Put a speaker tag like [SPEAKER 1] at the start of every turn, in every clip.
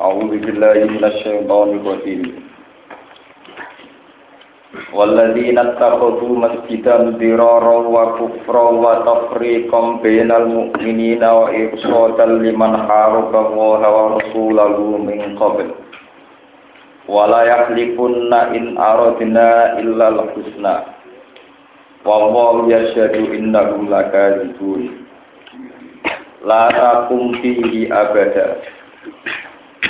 [SPEAKER 1] أعوذ بالله من الشيطان الرجيم والذين اتخذوا مسجدا ضرارا وكفرا وتفريقا بين المؤمنين وإرشادا لمن حارب الله ورسوله من قبل ولا يحلفن إن أردنا إلا الحسنى والله يشهد إنهم لكاذبون لا تقم فيه أبدا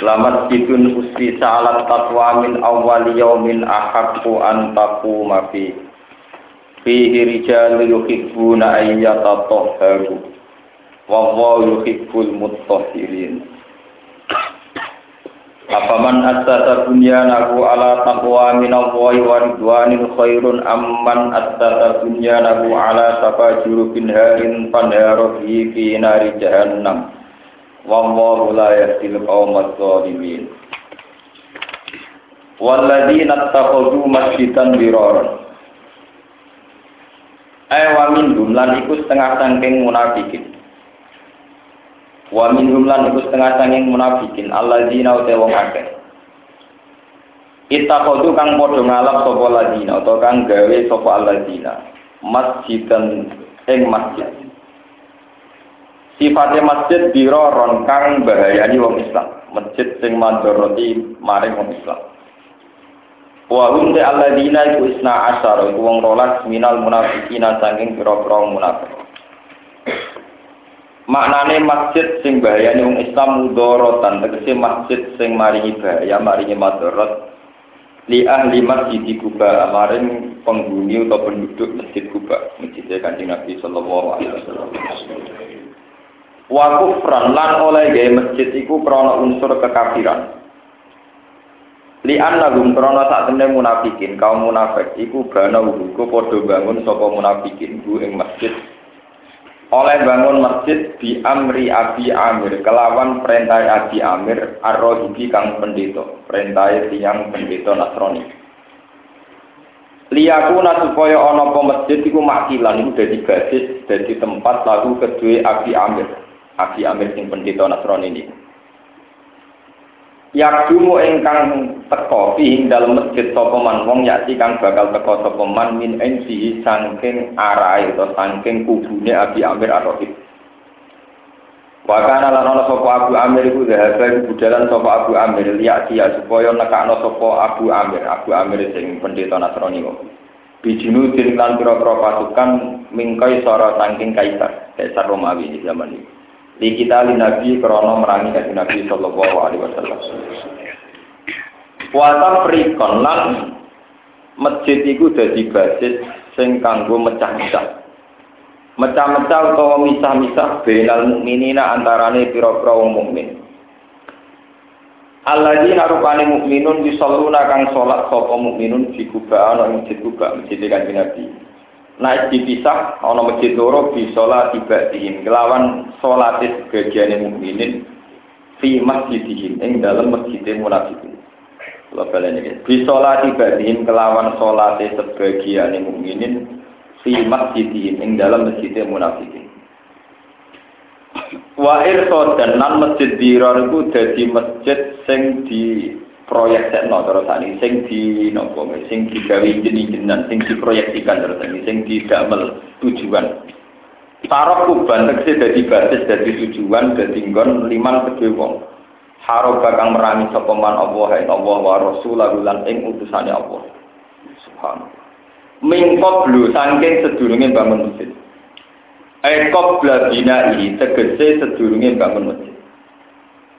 [SPEAKER 1] Lamat jidun usti salat tatwa min awal yaumin ahakku an taquma fi. Fihi rijalu yuhibbuna ayyatahharu wa huwa yuhibbul mutahhirin. Afaman assasa bunyanahu ala taqwa min Allahi wa ridwanin khairun amman assasa bunyanahu ala safa jurubin harin panhara fi nari jahannam wallahu la yahdil qaumadz zalimin walladzina takhadhu masjidan dirar ay wa minhum lan iku setengah saking munafikin. Wa minhum lan iku setengah saking munafikin. Alladzina uta wong akeh. Ittakhadhu kang padha ngalap sapa ladina utawa kang gawe sapa alladzina masjidan ing masjid Sifatnya masjid diroron kang bahayani wong Islam. Masjid sing mandoroti maring wong Islam. Wa hum de alladzina iku isna asyara iku wong rolas minal munafikina saking pira-pira munafik. Maknane masjid sing bahayani wong Islam mudorotan tegese masjid sing maringi bahaya maringi madorot li ahli masjid Kuba maring penghuni atau penduduk masjid Kuba masjid Kanjeng Nabi sallallahu alaihi wasallam wa kufran lan oleh gawe masjid iku unsur kekafiran. Li annahum krana sak temne munafikin kaum munafik iku bana uga padha bangun sapa munafikin bu ing masjid. Oleh bangun masjid di amri Abi Amir kelawan perintah Abi Amir ar-Rohibi kang pendeta perintah tiang pendeta Nasrani. Liyakuna supaya ana apa masjid iku makilan iku dadi basis dadi tempat lagu kedue Abi Amir Abi Amir sing pendeta Nasrani ini. Yakdumu ingkang teko ing dalam masjid sapa man wong yakti kang bakal teko sapa man min ensi saking arahe utawa saking kubune Abi Amir Ar-Rahib. Wakana lan ana sapa Abu Amir iku dhahaba budalan sapa Abu Amir liyak dia supaya nekakno sapa Abu Amir, Abu Amir sing pendeta Nasrani kok. Bijinu din lan pira-pira pasukan mingkai sora saking kaisar, kaisar Romawi di zaman ini di kita li nabi krono merangi dari nabi sallallahu alaihi wasallam. Wata prikon lan masjid iku dadi basis sing kanggo mecah-mecah. Mecah-mecah utawa misah-misah benal mukminina antarane pira-pira wong mukmin. Alladzina rupane mukminun yusalluna kang salat sapa mukminun di Kuba ana masjid Kuba masjid Kanjeng Nabi naik dipisah ana masjid loro bi salat ibadihim kelawan salat sebagian mukminin fi masjidihim ing dalam masjid munafikin. Kula baleni bi salat ibadihim kelawan salat sebagian mukminin fi masjidihim ing dalam masjid munafikin. Wa irsa dan nan masjid dirar iku dadi masjid sing di proyek sekno terus tadi. Sing di nopo sing digawe jenis-jenisan sing diproyeksikan terus tadi. Sing didamel tujuan. Tarok kuban tegese dadi basis dadi tujuan dadi nggon liman kedhe wong. Haro bakang merangi sapa man Allah ing Allah wa rasulahu lan ing utusane Allah. Subhanallah. Mingkop blu saking sedurunge bangun masjid. Ekop bladina ini tegese sedurunge bangun masjid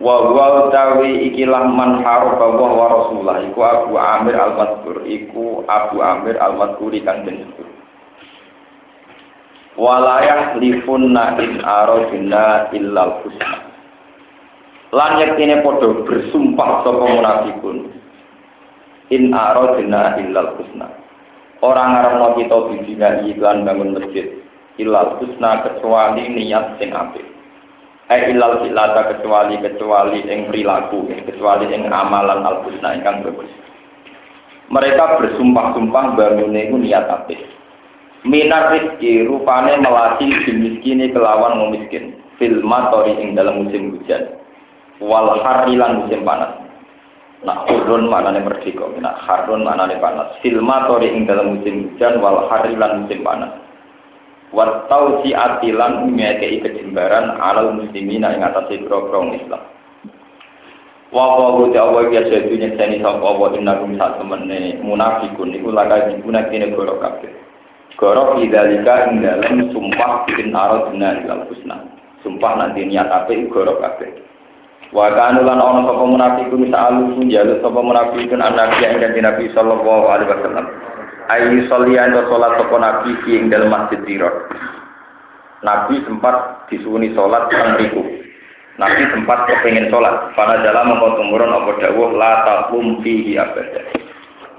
[SPEAKER 1] wa huwa utawi ikilah man harba wa wa rasulah iku Abu Amir al-Mazkur. Iku Abu Amir al-Mazkuri kang den walayah lifunna in aradina illal husna. Lan yektine padha bersumpah sapa munafikun. In aradina illal husna. Orang ngarepno kita bidina iklan bangun masjid. Illal husna kecuali niat sing apik ai ilal silata kecuali kecuali ing perilaku kecuali ing amalan al husna ingkang bagus. Mereka bersumpah-sumpah bangun iku niat apik. Minar rizki rupane melatih dimiskini kelawan memiskin. Fil matori ing dalam musim hujan. Wal harilan musim panas. Nak urun maknane merdeka nak harun maknane panas. Silma tori ing dalam musim hujan wal harilan musim panas Watau si atilan ngekei kejembaran alal muslimina ing atase pro-pro Islam. Wa wa wa Allah biasa itu nyekseni sapa wa inna kum temene munafikun iku laka dibuna kene gorok kabeh. Gorok idalika ing dalem sumpah bikin arad benar ilal husna. Sumpah nanti niat apik gorok kabeh. Wa kanu lan ana sapa munafikun sa'alu njaluk sapa munafikun anak yang Nabi sallallahu alaihi wasallam ayu solian sholat toko nabi ing dalam masjid Tirot. Nabi sempat disuni sholat teng riku. Nabi sempat kepengen sholat. Pada dalam mengkau tumurun apa dawuh la taqum fihi abada.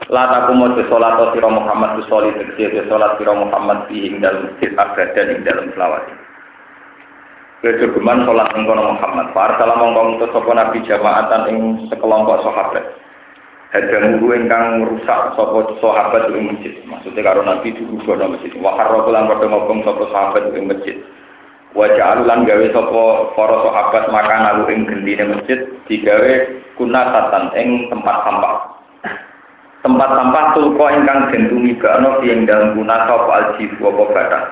[SPEAKER 1] La taqum sholat sira Muhammad sholli tegese sholat sira Muhammad ing dalam masjid abada ing dalam selawat. Kejogeman sholat ing Muhammad. Para salam mongko ngutus sapa nabi jamaatan ing sekelompok sahabat hadamuhu ingkang merusak sapa sahabat ing masjid. Maksudnya karo Nabi dulu gono masjid. Wa harraqu lan padha ngobong sapa sahabat ing masjid. Wa ja'alulan gawe sapa para sahabat makan alu ing gendine masjid digawe kunatatan ing tempat sampah. Tempat sampah tulko ingkang den tumigakno ing dalem kunata apa aljif apa batas.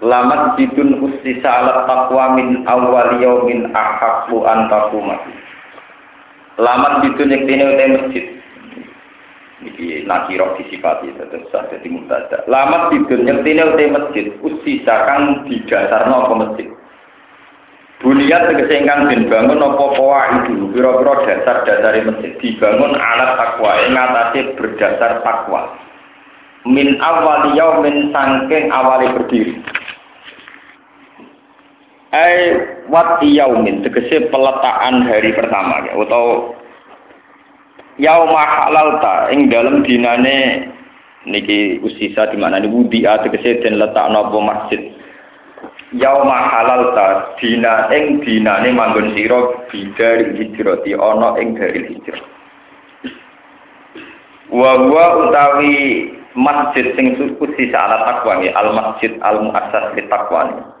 [SPEAKER 1] Lamat jidun ustisa alat taqwa min awwal yaumin ahaqqu an. Lamat itu nyektine utai masjid. Iki nakiroh disifati tetap sah jadi. Lamat itu nyektine utai masjid. Usisa di dasar nopo masjid. Buliat tegese ingkang bangun apa poa itu pira-pira dasar-dasar masjid dibangun alat takwa ing atase berdasar takwa. Min awal yaumin sangking awali berdiri. Ai wati yaumin tegese peletakan hari pertama ya atau yauma halalta ing dalam dinane niki usisa di mana ini budi tegese den letakno apa masjid. Yauma halalta dina ing dinane manggon sira bidari hijrati ana ing dari hijrah. Wa wa utawi masjid sing usisa ala takwa al masjid al muassas li takwa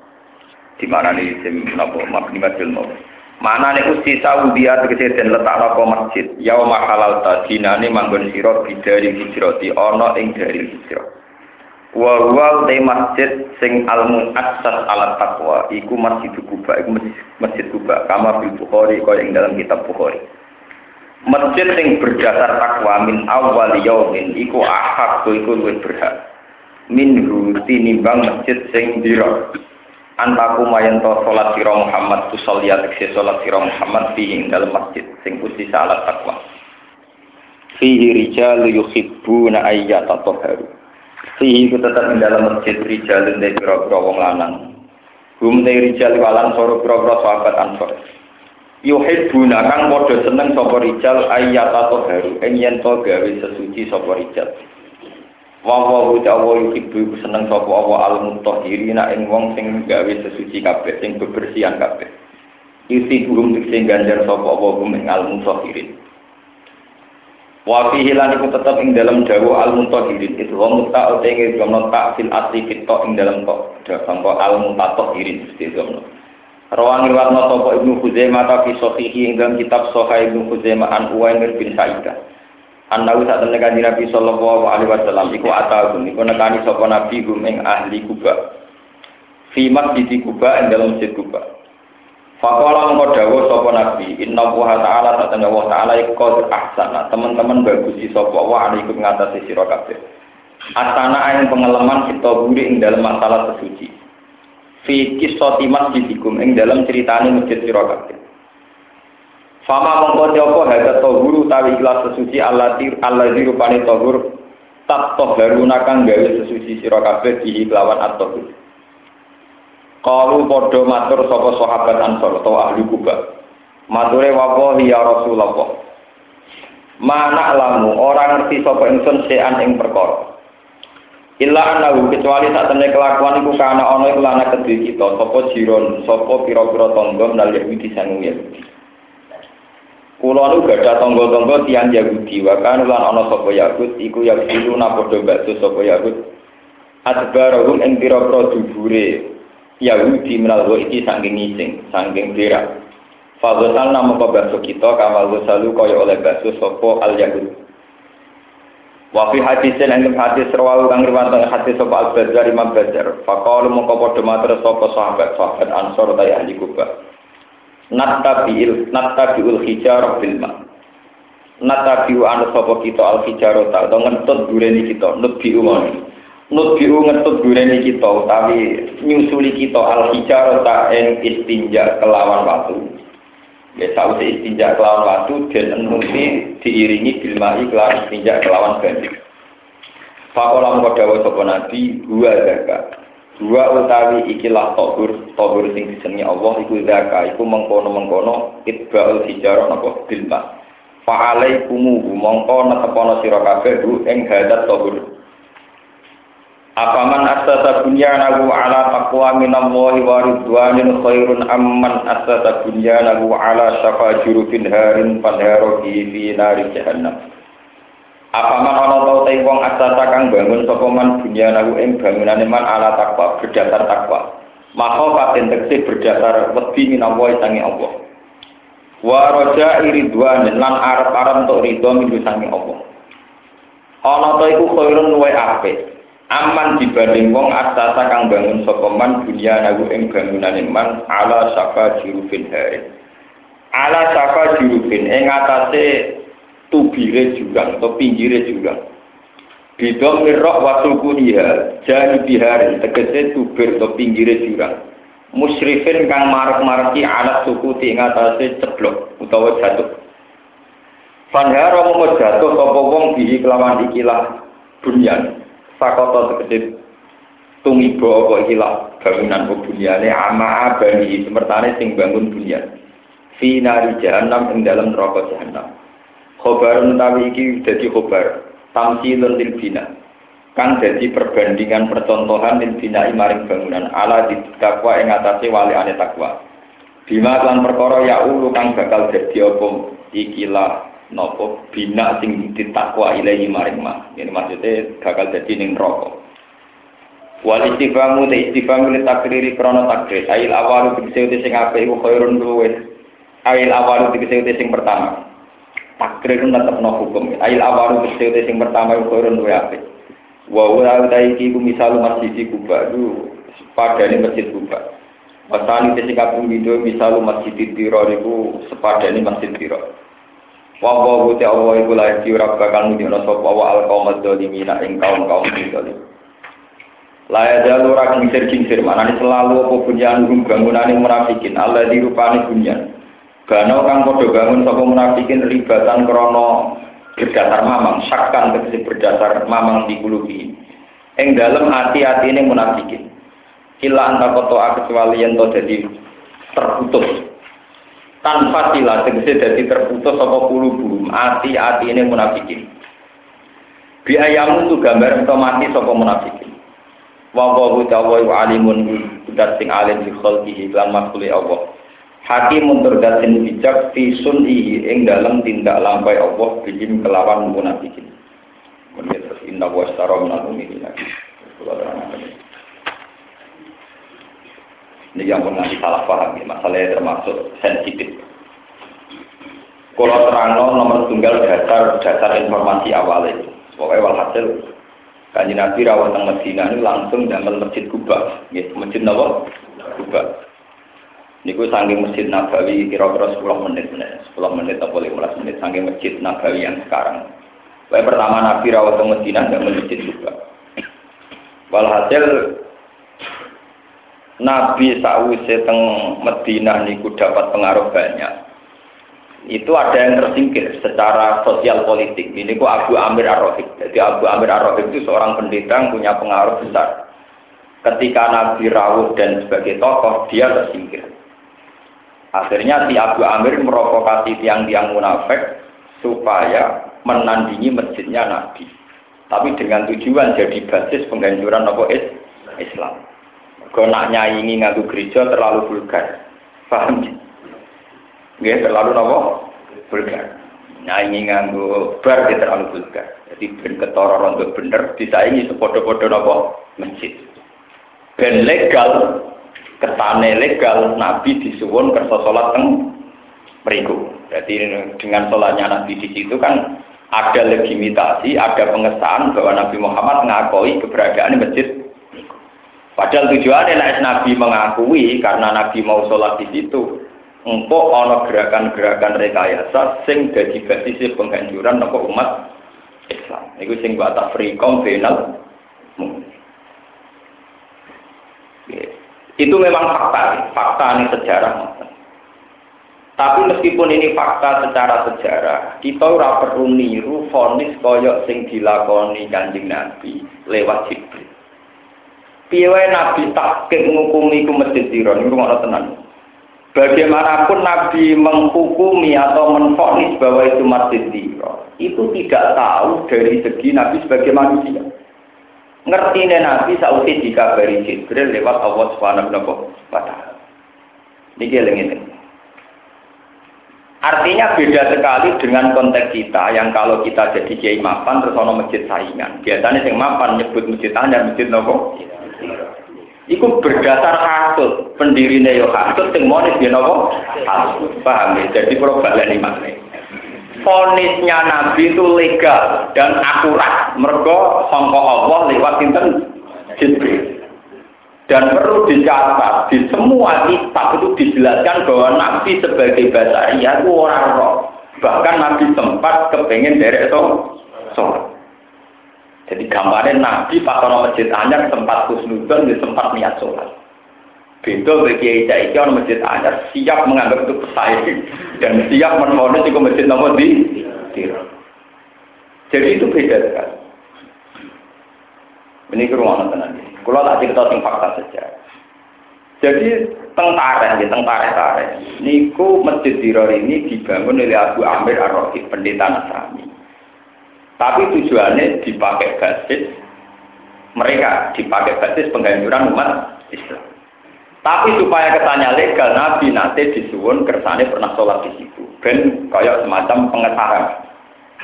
[SPEAKER 1] di mana nih sim nopo masjid nopo mana nih usti saudi tegese den letak nopo masjid? Yaum halal ta dinane manggon sira bidari hijrati ana ing dari hijrah. Wa wa te masjid sing al muassas ala taqwa iku masjid kuba iku masjid kuba kama bil bukhari kaya ing dalam kitab bukhari. Masjid sing berdasar takwa min awal yaumin iku ahak iku luwih berhak. Minhu tinimbang masjid sing dira antaku mayen to salat sira Muhammad tu saliyat tekse salat sira Muhammad fihi dalam masjid sing usi salat takwa. Fihi rijal yuhibbuna ayyata tahharu fihi ku tetap ing dalam masjid rijal de pira-pira wong lanang. Hum de rijal walan soro pira-pira sahabat ansor. Yuhibbuna kang padha seneng sapa rijal ayyata tahharu ing yen to gawe sesuci sapa rijal wa wa utawa yuhibbu seneng sapa Allah al mutahhirina ing wong sing gawe sesuci kabeh sing bebersihan kabeh. Isi burung sing ganjar Allah gum ing al mutahhirin wa fihi lan iku tetep ing dalam dawa al mutahhirin itu wa mutta utengi gono tak fil asli kita ing dalam kok sampo al mutahhirin mesti gono Rawang riwayat sapa Ibnu Khuzaimah ta fi sahihi ing dalam kitab Sahih Ibnu Khuzaimah an Uwaimir bin Sa'idah Anahu saat temen kanji Nabi Sallallahu Alaihi Wasallam Iku atahum, iku nekani sopa Nabi Gum ahli Kuba. Fi masjid Kuba, ing dalam masjid Kuba. Fakola mengko dawa sopa Nabi Inna buha ta'ala, saat temen ta'ala Iku kau ahsana, teman-teman bagusi sopa Allah Alaikum ngatasi sirokabir Asana ayat pengalaman kita buri ing dalam masalah sesuci. Fi kisoti masjidikum ing dalam ceritani masjid sirokabir Fama mongko apa hada tohuru tawi ikhlas sesuci alati alladzi rupane tohur tak baru nakang gawe sesuci sira kabeh di kelawan at-tohur. Qalu padha matur sapa sahabat Ansor atau ahli Kuba. Mature wapo ya Rasulullah. Mana lamu orang ngerti sapa ingsun sean ing perkara. Illa anahu kecuali saat temne kelakuan iku kana ana iku lana kedhi kita sapa jiron sapa pira-pira tangga nalih. Kulo nu gada tonggo-tonggo tiang Yahudi, wakan ulan ana sapa Yahud, iku Yahudi na padha bakso sapa Yahud. Adbarahum ing pira-pira dubure Yahudi menalwa iki saking ngising, saking berak. Fagosal nama baso kita kamal gosalu kaya oleh baso sopo al yahud. Wafi hadis yang dalam hadis rawahu kang riwayat hadis sopo al bazar imam bazar. Fakalu mongko padha matur sopo sahabat sahabat ansor tay ahli kubah. Nattabi'il nattabi'ul hijarah bil ma. Nattabi'u anu sopo kita al hijarah ta to ngentut dureni kita nebi umoni. Nutbiu ngentut dureni kita utawi nyusuli kita al hijarah ta ing istinja kelawan watu. Ya tahu si istinja kelawan watu dan enuti diiringi bilmai kelawan istinja kelawan banyu. Fakola mengko dawuh sapa nabi gua zakat. Dua utawi ikilah tohur, tohur sing disenengi Allah iku zakat, iku mengkono-mengkono itba'ul hijarah napa bilma. Fa'alaikumu mongko netepono sira kabeh ing hadat tohur. Apaman asasa bunyanahu ala taqwa minallahi wa ridwanin khairun amman asasa bunyanahu ala syafa jurufin harin fadharo fi nari jahannam. Apaman ana tau te wong asasa kang bangun sapa man bunyanahu ing bangunane man ala taqwa berdasar takwa. Maka paten tekse berdasar wedi minallahi sangi Allah. Wa raja ridwanin lan arep-arep untuk ridho minggu sangi Allah. Ana ta iku khairun luwe apik aman dibanding wong asasa kang bangun sapa man dunia nagu ing bangunane man ala saka jurufin hari ala saka jurufin ing atase tubire juga atau pinggire juga Bidom mirok waktu kuliah jadi bihari tegese tubir atau pinggire juga musyrifin kang marek-mareki alat suku ing atase ceblok utawa jatuh. Fanhara mau jatuh sapa wong bihi kelawan ikilah bunyan. Sakoto tegese tumiba apa ikilah bangunan bunyane ama bani semertane sing bangun bunyan. Fi nari jahannam ing dalam neraka jahannam khobar utawi iki dadi khobar tamsilun lil bina kang dadi perbandingan percontohan lil bina maring bangunan ala di takwa ing atase waliane takwa bima lan perkara ya ulu kang bakal dadi apa ikilah nopo bina sing ditakwa ilahi maring ma. Ini maksudnya bakal jadi ning rokok. Wal istifamu te istifamu li takriri krono takrir. Ail awalu uti sing apik iku khairun luwih. Ail awalu uti sing pertama. Takrir tetep no hukum. Awalu tegese uti sing pertama iku khairun luwih apik. Wa wa iki ku misalu masjid Kuba. Lu padane masjid Kuba. Wasani te sing kaping video misalu masjid Tiro iku sepadane masjid Tiro. Wa wa wuti Allah iku la ora bakal nunjukno sapa wa al qaum dzalimin ing kaum-kaum zalim. La ya jalu ora kincir kincir manane selalu apa bunyan rum bangunane munafikin Allah dirupani bunyan. Gano kang padha bangun sapa munafikin ribatan krana berdasar mamang, sakkan tegese berdasar mamang di kulubi. Ing dalem hati-hati ini munafikin. Ila anta koto kecuali yang to jadi terputus tanpa sila tegese dadi terputus apa kulubu ati ati ini munafikin biayamu tu gambar atau mati sapa munafikin wa wa alimun dat sing alim di khalqihi lan makhluk Allah hakim terdat sing bijak fi sun'i ing dalam tindak lampai Allah bijim kelawan munafikin Kemudian terus inna wa astara minal. Ini yang nanti salah paham ya, masalahnya termasuk sensitif. Kalau terang nomor tunggal dasar dasar informasi awalnya, pokoknya walhasil kanji Nabi rawat teng Medina ini langsung damel masjid Kuba, ya, masjid Nawa Kuba. Niku saking masjid Nabawi kira-kira 10 menit, 10 menit atau 15 menit saking masjid Nabawi yang sekarang. Pokoknya pertama Nabi rawat teng Medina damel masjid Kuba. Walhasil Nabi sakwise teng Madinah niku dapat pengaruh banyak. Itu ada yang tersingkir secara sosial politik. Ini ku Abu Amir Ar-Rohib. Jadi Abu Amir Ar-Rohib itu seorang pendeta yang punya pengaruh besar. Ketika Nabi rawuh dan sebagai tokoh, dia tersingkir. Akhirnya si Abu Amir merokokasi tiang-tiang munafik supaya menandingi masjidnya Nabi. Tapi dengan tujuan jadi basis penghancuran Nabi Islam. Kau nak nyaingi ngadu gereja terlalu vulgar. Paham ya? Terlalu nopo? Vulgar. Nyaingi nganggo bar dia terlalu vulgar. Jadi ben ketara rondo bener disaingi sepodo-podo nopo masjid. Ben legal, ketane legal Nabi disuwun kersa salat teng Meriku. Jadi dengan sholatnya Nabi di situ kan ada legitimasi, ada pengesahan bahwa Nabi Muhammad mengakui keberadaan masjid. Padahal tujuannya Nabi mengakui karena Nabi mau sholat di situ. Untuk ono gerakan-gerakan rekayasa sing jadi basis penghancuran nopo umat Islam. Itu sing batas frikom final. Itu memang fakta, fakta ini sejarah. Tapi meskipun ini fakta secara sejarah, kita ora perlu niru fonis koyok sing dilakoni kanjeng Nabi lewat Jibril. Piye Nabi takik ngukumi ku masjid Tiron, niku ngono tenan. Bagaimanapun Nabi menghukumi atau menfonis bahwa itu masjid Tiron, itu tidak tahu dari segi Nabi sebagai manusia. Ngerti Nabi sausi dikabari Jibril lewat Allah Subhanahu wa taala. Niki eling Artinya beda sekali dengan konteks kita yang kalau kita jadi kiai mapan terus ono masjid saingan. Biasanya yang mapan nyebut masjid dan masjid nopo. Iku berdasar hasut, pendiri yo hasut, sing monis dia nopo hasut. Paham ya? Jadi ini makna. Fonisnya Nabi itu legal dan akurat. Mergo sangka Allah lewat sinten Jibril. Dan perlu dicatat, di semua kitab itu dijelaskan bahwa Nabi sebagai basaria itu orang roh. Bahkan Nabi sempat kepengen dari itu sholat. Jadi gambarnya Nabi pas orang masjid anyar sempat dia sempat niat sholat. Beda bagi Aisyah itu orang masjid anyar siap menganggap itu pesaing dan siap menfonis itu masjid nomor di Jadi itu beda sekali. Ini ke ruangan tenang. Kalau tak cerita tentang fakta saja. Jadi tentara ya, tentara tentara. Niku masjid Diror ini dibangun oleh Abu Amir ar pendeta Nasrani. Tapi tujuannya dipakai basis mereka dipakai basis penghancuran umat Islam. Tapi supaya ketanya legal, Nabi nanti disuwun kersane pernah sholat di situ. Ben kayak semacam pengesahan.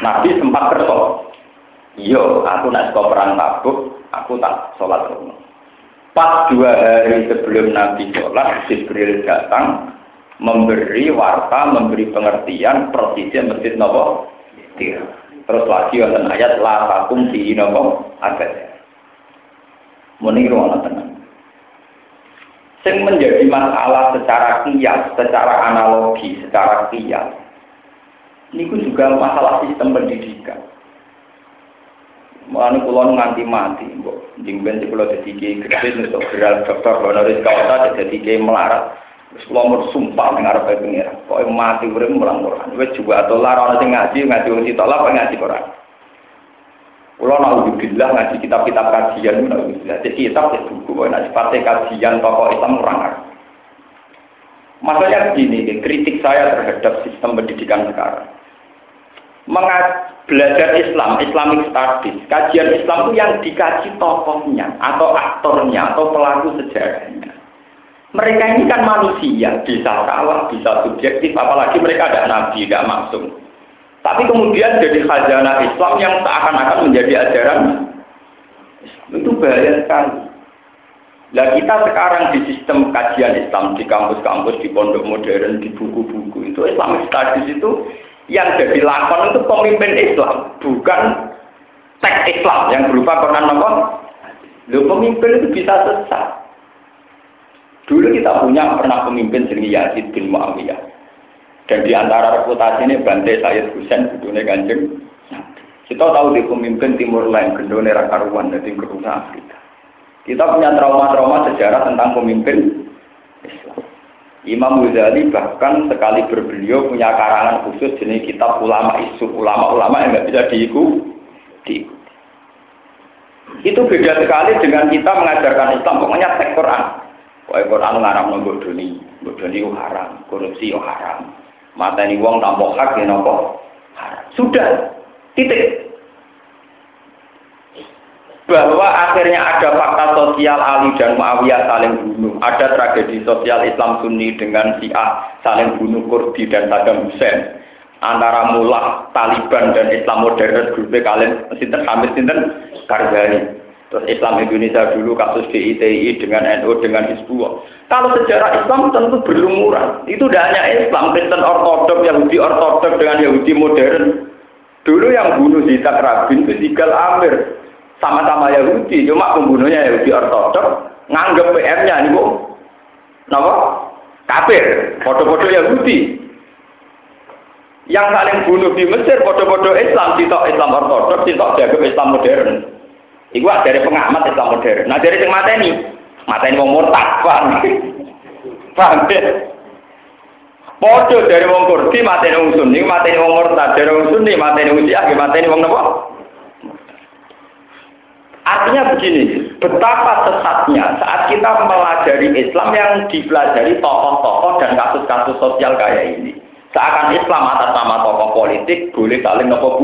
[SPEAKER 1] Nabi sempat kerso. Iya, aku nak perang tabuk, aku tak sholat rumah. Pas dua hari sebelum Nabi sholat, Jibril datang memberi warta, memberi pengertian persisnya masjid Nopo. Terus lagi wonten ayat la takum di Nopo abad. Muni ruang tenang. Sing menjadi masalah secara kias, secara analogi, secara kias. Ini juga masalah sistem pendidikan. Mulane kula nganti mati, mbok ben kula dadi kiai gede untuk geral dokter honoris causa dadi kiai melarat. Wis kula mur sumpah ning arep pengira. Pokoke mati urip mulang Quran. Wis juga atau lara ana sing ngaji, ngaji wong sitok lah ngaji Quran. Kula naudzubillah ngaji kitab-kitab kajian naudzubillah. Jadi kitab ya buku nek sifate kajian tokoh Islam orang Masalahnya begini, kritik saya terhadap sistem pendidikan sekarang belajar Islam, Islamic Studies, kajian Islam itu yang dikaji tokohnya, atau aktornya, atau pelaku sejarahnya. Mereka ini kan manusia, bisa salah, bisa subjektif, apalagi mereka ada nabi, tidak maksum. Tapi kemudian jadi khazanah Islam yang seakan-akan menjadi ajaran itu bahaya sekali. Nah kita sekarang di sistem kajian Islam di kampus-kampus, di pondok modern, di buku-buku itu Islamic Studies itu yang jadi lakon itu pemimpin Islam, bukan teks Islam yang berupa Quran apa? Lo pemimpin itu bisa sesat. Dulu kita punya pernah pemimpin sendiri Yazid bin Muawiyah. Dan di antara reputasi ini Bantai Sayyid Husain Budune Kanjeng. Kita tahu di pemimpin Timur Lain, Gendone Rakaruan, dari Kerusa Afrika. Kita punya trauma-trauma sejarah tentang pemimpin Islam. Imam Ghazali bahkan sekali berbeliau punya karangan khusus jenis kitab ulama isu ulama-ulama yang nggak bisa diikuti. Itu beda sekali dengan kita mengajarkan Islam pokoknya teks Quran. Pokoknya Quran ngaram nunggu doni, doni haram, korupsi haram, mata ini uang tambah hak ya haram. Sudah titik bahwa akhirnya ada fakta sosial Ali dan Muawiyah saling bunuh, ada tragedi sosial Islam Sunni dengan Syiah saling bunuh Kurdi dan Saddam Hussein, antara mullah Taliban dan Islam modern grup kalian sinten Hamid sinten Karzai. Terus Islam Indonesia dulu kasus DITI dengan NU dengan Hizbullah. Kalau sejarah Islam tentu berlumuran. Itu tidak hanya Islam, Kristen Ortodok, Yahudi Ortodok dengan Yahudi modern. Dulu yang bunuh Yitzhak Rabin itu Sigal Amir. Sama-sama Yahudi, cuma pembunuhnya Yahudi Ortodok. Nganggep PM-nya ini kok. Kenapa? Kafir. Foto-foto Yahudi. Yang saling bunuh di Mesir, foto-foto Islam, sitok Islam Ortodok, sitok jago Islam modern. Iku dari pengamat Islam modern. Nah dari sing mateni, mateni wong murtad, paham? Paham ya? Podo dari wong Kurdi mateni wong Sunni, mateni wong murtad, dari wong Sunni mateni wong Syiah, mateni wong napa? Artinya begini, betapa sesatnya saat kita mempelajari Islam yang dipelajari tokoh-tokoh dan kasus-kasus sosial kayak ini. Seakan Islam atas nama tokoh politik boleh saling nopo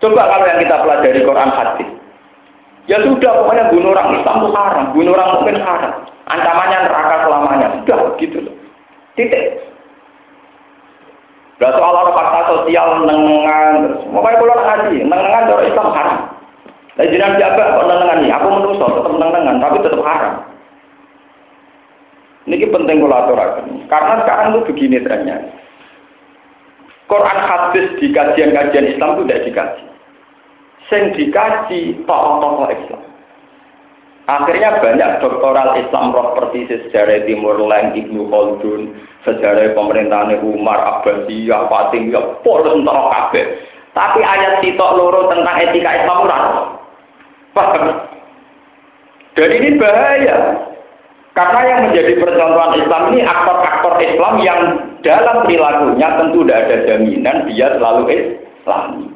[SPEAKER 1] Coba kalau yang kita pelajari Quran hadis. Ya sudah, pokoknya bunuh orang Islam itu haram, bunuh orang mungkin haram. Ancamannya neraka selamanya. Sudah, gitu loh. Titik. Gak soal orang fakta sosial nengan terus. Pokoknya kalau ngaji, nengan cara Islam haram. Nah, jangan jaga kok nengan nih. Aku menurut tetap nengan, tapi tetap haram. Ini penting aturakan. Karena sekarang itu begini trennya. Quran hadis di kajian-kajian Islam itu tidak dikaji. Sing dikaji tokoh-tokoh Islam. Akhirnya banyak doktoral Islam roh persis sejarah Timur Leng, Ibnu Khaldun, sejarah pemerintahan Umar, Abbasiyah, Fatimiyah, polos entara kabeh. Tapi ayat sitok loro tentang etika Islam ora. Paham? Dan ini bahaya. Karena yang menjadi percontohan Islam ini aktor-aktor Islam yang dalam perilakunya tentu tidak ada jaminan dia selalu Islam.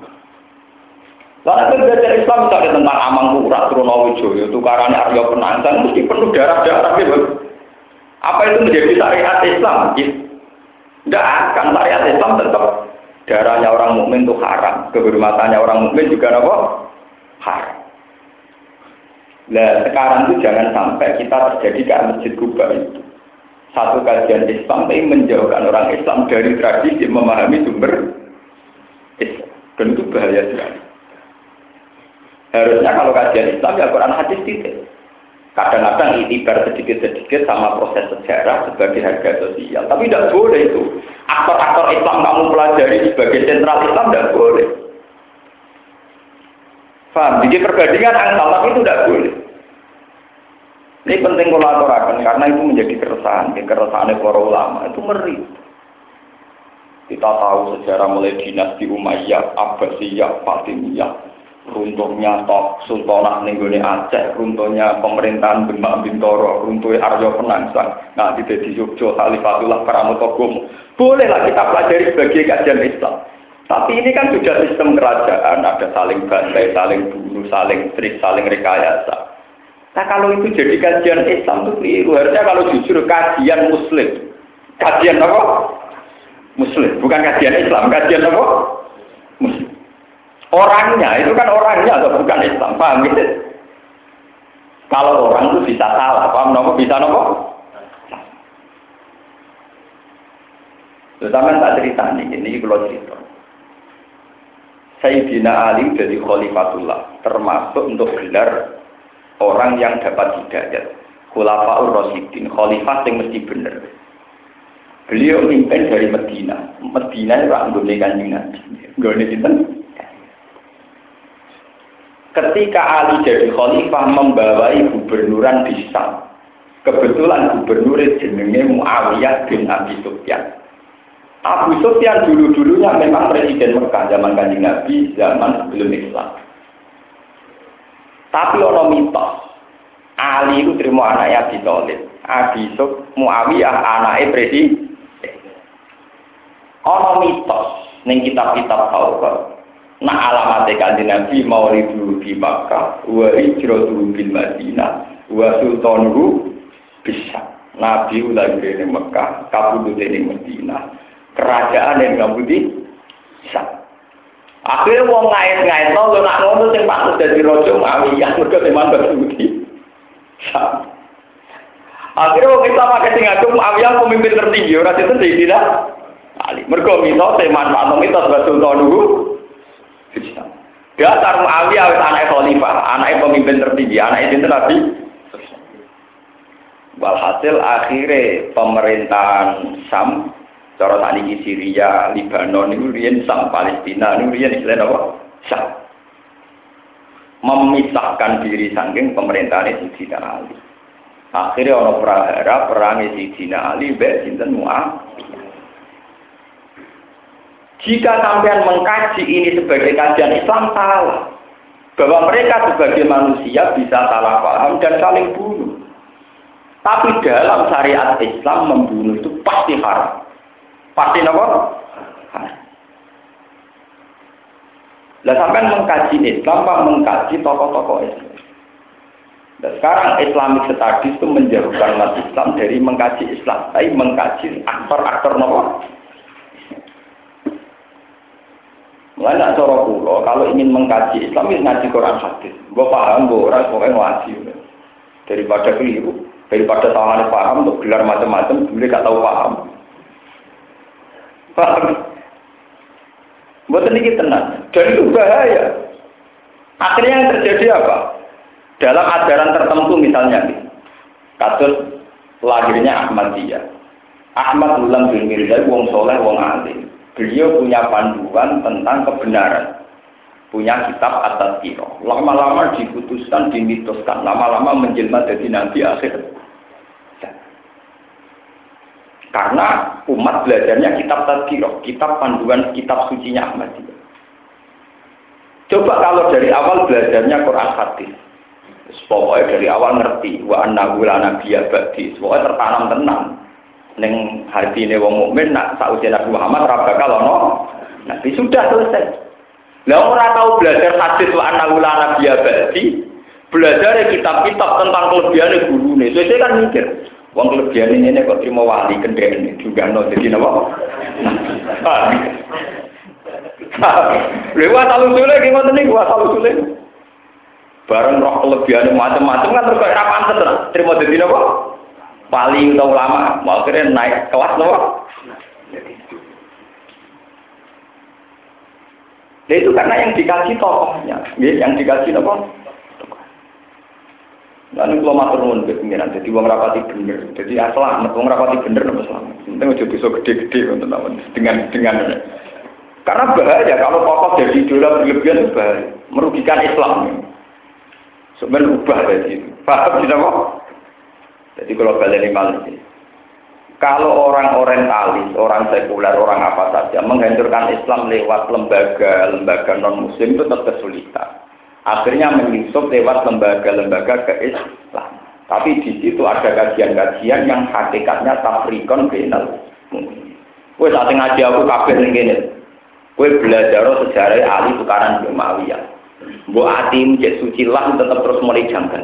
[SPEAKER 1] Lalu belajar Islam misalnya tentang Amang Kurat, Trunowijoyo, tukarannya Arya Penantang, mesti penuh darah-darah gitu. Apa itu menjadi syariat Islam? Tidak akan syariat Islam tetap darahnya orang mukmin itu haram, kehormatannya orang mukmin juga apa? Haram. Nah sekarang itu jangan sampai kita terjadi ke masjid Kuba itu. Satu kajian Islam tapi menjauhkan orang Islam dari tradisi memahami sumber Islam. Dan itu bahaya sekali. Harusnya kalau kajian Islam ya Quran hadis titik. Kadang-kadang itibar sedikit-sedikit sama proses sejarah sebagai harga sosial. Tapi tidak boleh itu. Aktor-aktor Islam kamu pelajari sebagai sentral Islam tidak boleh. Faham? Jadi perbandingan angsal tapi itu tidak boleh. Ini penting kolaborasi karena itu menjadi keresahan, keresahan para ulama itu meri. Kita tahu sejarah mulai dinasti Umayyah, Abbasiyah, Fatimiyah, runtuhnya Tok Sultanah Nenggone Aceh, runtuhnya pemerintahan Demak Bintoro, runtuhnya Aryo Penangsang, nah di Yogyo, Khalifatullah Paramotogom. Bolehlah kita pelajari sebagai kajian Islam. Tapi ini kan sudah sistem kerajaan, ada saling bantai, saling bunuh, saling trik, saling rekayasa. Nah kalau itu jadi kajian Islam itu keliru. Harusnya kalau jujur kajian Muslim. Kajian apa? Muslim. Bukan kajian Islam. Kajian apa? Muslim. Orangnya, itu kan orangnya atau bukan Islam. Paham gitu? Kalau orang itu bisa salah. Paham nopo? Bisa nopo? Terutama tak cerita nih, ini kalau cerita. Sayyidina Ali jadi khalifatullah, termasuk untuk gelar orang yang dapat hidayat. Khulafaur Rasidin, khalifah yang mesti benar. Beliau mimpin dari Medina. Medina itu anggone kanjeng Nabi. Nggone sinten? Ketika Ali jadi khalifah membawai gubernuran di Sam. Kebetulan gubernur jenenge Muawiyah bin Abi Sufyan. Abu Sufyan dulu-dulunya memang presiden Mekah zaman kanjeng Nabi, zaman sebelum Islam. Tapi ono mitos. Ali itu terima anaknya Abi Thalib. Abi Muawiyah anaknya presiden. Ono mitos ning kitab-kitab Taurat. Nah alamat kanjeng Nabi maulidu di Makkah, wa hijratu bil Madinah, wa sultanuhu bisa. Nabi ulah di Mekah, kabudut di Madinah kerajaan yang budi sah. Akhirnya wong ngait-ngait no, lo nak ngono sing patut dadi raja Muawiyah mergo teman berbudi. Akhirnya wong kita pakai sing ngaku Muawiyah pemimpin tertinggi ora itu tidak Ali. Mergo mito teman patung itu sultan dulu. Dasar Muawiyah wis anak khalifah, anak pemimpin tertinggi, anak itu Nabi. Walhasil akhirnya pemerintahan Sam, cara tadi Syria, Lebanon, itu rian Sam, Palestina, itu rian istilah apa? Sam. Memisahkan diri saking pemerintahan Sayyidina Ali. Akhirnya orang prahara perang Sayyidina Ali, Sinten Muawiyah. Jika sampean mengkaji ini sebagai kajian Islam salah. Bahwa mereka sebagai manusia bisa salah paham dan saling bunuh. Tapi dalam syariat Islam membunuh itu pasti haram. Pasti apa? Lah sampai mengkaji Islam, Pak mengkaji tokoh-tokoh Islam. Dan sekarang Islamic Studies itu menjauhkan umat Islam dari mengkaji Islam, tapi mengkaji aktor-aktor nopo Mulai cara kulo, kalau ingin mengkaji Islam, ini ngaji Quran hadis. Gue paham, gue orang pokoknya ngaji. Daripada keliru, daripada tahu paham, untuk gelar macam-macam, boleh gak tahu paham. Paham? Buat ini tenang. Dan itu bahaya. Akhirnya yang terjadi apa? Dalam ajaran tertentu misalnya, kasus lahirnya Ahmadiyah. Ahmad ulang bin Mirza, wong soleh, wong alim beliau punya panduan tentang kebenaran. Punya kitab atas kiro. Lama-lama diputuskan, dimitoskan. Lama-lama menjelma jadi nabi akhir. Karena umat belajarnya kitab tadkiro, kitab panduan, kitab sucinya Ahmadiyah. Coba kalau dari awal belajarnya Quran hadis. Pokoknya dari awal ngerti wa anna la nabiyya ba'di. Pokoknya tertanam tenang neng ini wong mukmin nak sausi Nabi Muhammad ora bakal ono Nabi sudah selesai. Lah ora tahu belajar hadis wa anna ula nabiya ba'di, belajar kitab-kitab tentang kelebihan gurune. Saya kan mikir, wong kelebihan ini kok terima wali kendene juga no jadi napa? Lewat alusule gimana nih gua alusule. Bareng roh kelebihan macam-macam kan terus ra pantes terima dadi napa? Wali atau ulama, mau kira naik kelas loh. Nah itu karena yang dikasih tokohnya, ya, yang dikasih apa? Lalu kalau matur nuwun ke pengiran, jadi uang rapati bener, jadi asal amat uang rapati bener nopo selamat. Penting aja bisa gede-gede untuk dengan dengan karena bahaya kalau tokoh jadi idola berlebihan itu bahaya, merugikan Islam. Sebenarnya ubah dari itu. Paham tidak kok? Jadi kalau balik ini kalau orang orientalis, orang sekuler, orang apa saja menghancurkan Islam lewat lembaga-lembaga non Muslim itu tetap kesulitan. Akhirnya menyusup lewat lembaga-lembaga ke Islam. Tapi di situ ada kajian-kajian yang hakikatnya tafrikon benal. Kue saat ngaji aku ning kene. Kue belajar sejarah Ali tukaran bin Muawiyah. Mbok ati cek suci lah tetap terus mulai janggal.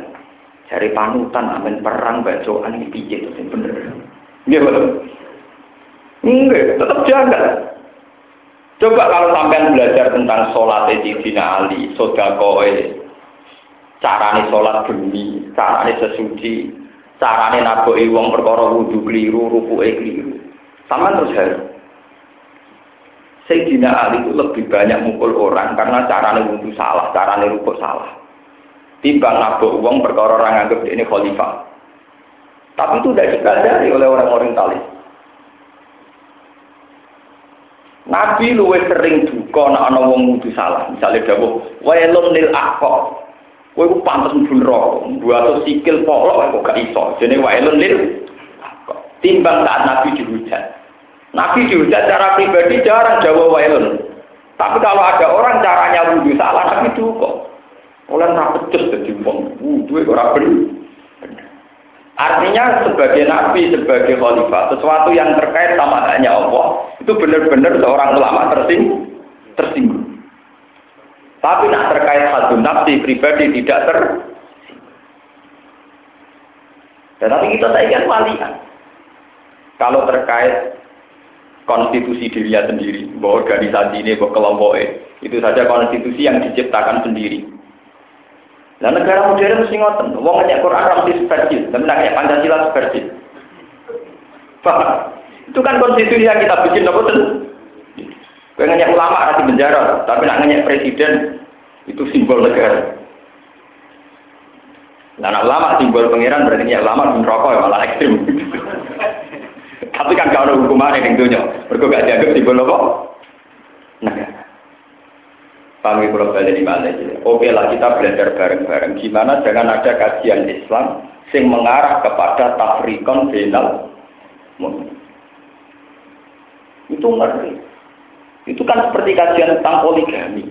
[SPEAKER 1] Cari panutan amin perang bacaan ini piye itu bener. Nggih. Enggak, tetap jaga. Coba kalau sampean belajar tentang sholat Sayyidina Ali, sodakoe, carane sholat bumi, carane sesuci, carane naboki wong perkara wudu keliru, rukuke keliru. Sama terus harus. Sayyidina Ali itu lebih banyak mukul orang karena carane wudu salah, carane rukuk salah timbang nabok uang perkara orang anggap ini khalifah. Tapi itu tidak dipelajari oleh orang-orang talis. Nabi luwe sering duka nak ana wong mudu salah. Misalnya dawuh, "Wailun lil aqab." Kowe ku pantes mlebu neraka. Buat sikil polok kok gak iso. Jenenge wailun lil Timbang saat Nabi dihujat. Nabi dihujat secara pribadi jarang jawab wailun. Tapi kalau ada orang caranya wudhu salah, Nabi duka. Oleh ora pecus dadi wong wudu ora bener. Artinya sebagai nabi, sebagai khalifah, sesuatu yang terkait sama hanya Allah, itu benar-benar seorang ulama tersinggung. tersinggung. Tapi nak terkait satu nafsi pribadi tidak ter dan tapi kita ingin walian. Kalau terkait konstitusi dirinya sendiri, bahwa organisasi ini, bahwa kelompok itu saja konstitusi yang diciptakan sendiri. Nah negara modern mesti ngoten, wong ngajak Quran ramsi seperti, tapi nak Pancasila seperti. Paham? Itu kan konstitusi yang kita bikin tuh? Kau ngajak ulama di penjara, tapi nak ngajak presiden Itu simbol negara. Nah, nah lama simbol pangeran berarti ya lama pun rokok ya malah ekstrim. Tapi kan kalau hukuman yang dunia, gak dianggap simbol apa? Nah, kami kalau balik di aja. Oke lah kita belajar bareng-bareng. Gimana dengan ada kajian Islam yang mengarah kepada tafrikon final Itu ngerti. Itu kan seperti kajian tentang poligami.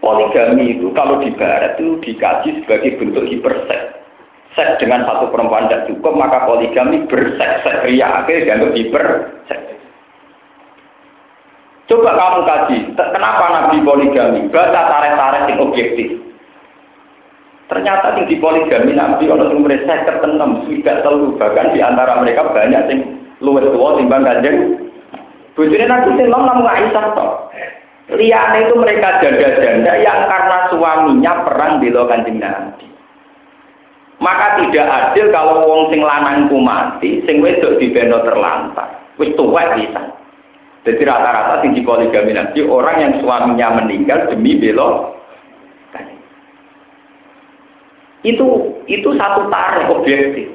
[SPEAKER 1] Poligami itu kalau di barat itu dikaji sebagai bentuk hiperseks. Seks dengan satu perempuan tidak cukup, maka poligami berseks-seks ria akhirnya dianggap hiperseks. Coba kamu kaji, kenapa Nabi poligami? Baca tarik-tarik yang objektif. Ternyata di poligami Nabi kalau mereka ketenem sudah telu bahkan di antara mereka banyak yang luwes tua timbang kanjeng. Bujurnya Nabi sing namun Aisyah toh. Liane itu mereka janda-janda yang karena suaminya perang di kanjeng Nabi. Maka tidak adil kalau wong sing lanangku mati, sing wedok dibeno terlantar. Wis tuwek bisa. Jadi rata-rata sing di poligami nanti orang yang suaminya meninggal demi belo itu itu satu tarik objektif.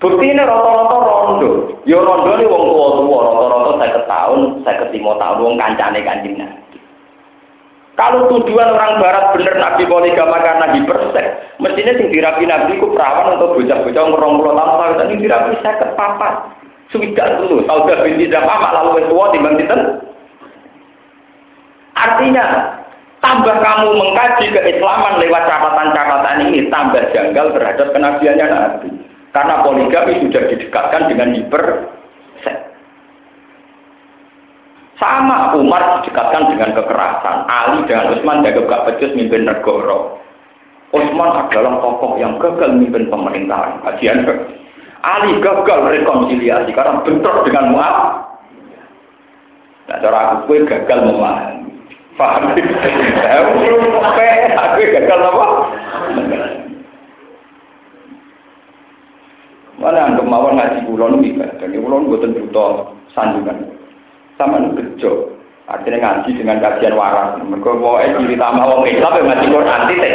[SPEAKER 1] Bukti ini rata-rata rondo. Ya rondo ini wong tua tua rata-rata saya tahun, saya ketemu tahun wong kancane Nabi. Kalau tujuan orang Barat bener Nabi poligama karena hipersek, mestinya sing dirapi Nabi ku perawan untuk bocah-bocah ngurung puluh tahun tapi dirapi saya kepapat. Sudah dulu, Saudah binti Dama malah lebih tua dibandingkan. Artinya, tambah kamu mengkaji keislaman lewat catatan-catatan ini, tambah janggal terhadap kenabiannya Nabi. Karena poligami sudah didekatkan dengan hiper sama Umar didekatkan dengan kekerasan. Ali dengan Utsman jaga gak becus mimpin negara. Utsman adalah tokoh yang gagal mimpin pemerintahan. Kajian Ali gagal rekonsiliasi karena bentrok dengan Mu'ab. Nah, cara aku gue gagal memahami. Paham? Aku gagal apa? Mana anggap mawon ngaji ibadah. Ini kulon buatan butuh sandungan. Sama bejo. Artinya ngaji dengan kajian waras. Mereka mau ciri utama wong Islam yang ngaji Quran titik.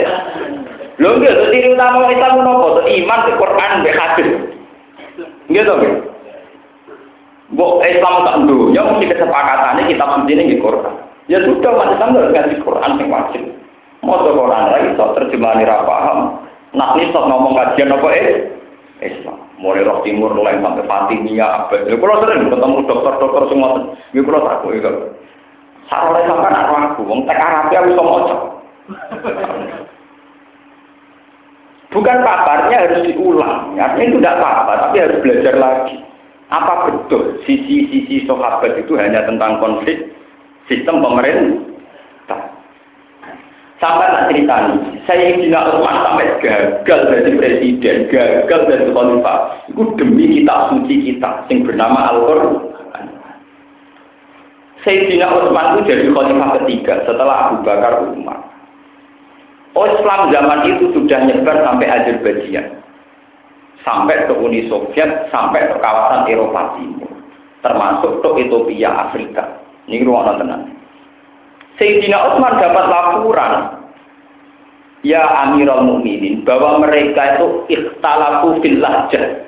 [SPEAKER 1] Lho itu ciri utama wong Islam nopo? Iman ke Quran be hadis. Nggih. Mbok Islam tak dunya mesti kesepakatannya kita mesti di Quran. Ya sudah, macam harus ngaji Quran yang wajib. Mau Quran lagi, so terjemahan ra paham. Nah, ini sok ngomong kajian apa eh? Islam. Mulai roh timur mulai sampai Fatimiyah apa. Ya kalau sering ketemu dokter-dokter semua. Ya kalau aku itu. Salah sampai nak aku. Wong tek Arab bisa moco. Bukan paparnya harus diulang. Artinya itu tidak apa-apa, tapi harus belajar lagi. Apa betul sisi-sisi sahabat itu hanya tentang konflik sistem pemerintah? Sampai tak cerita nih, saya tidak Utsman sampai gagal dari presiden, gagal dari khalifah. Itu demi kita suci kita, yang bernama Al-Quran. Sayyidina Utsman itu jadi khalifah ketiga setelah Abu Bakar Umar. Oh, Islam zaman itu sudah nyebar sampai Azerbaijan. Sampai ke Uni Soviet, sampai ke kawasan Eropa Timur. Termasuk ke Ethiopia, Afrika. Ini ruang tenang. Sayyidina Utsman dapat laporan ya Amirul Mukminin bahwa mereka itu ikhtalafu fil lahjah.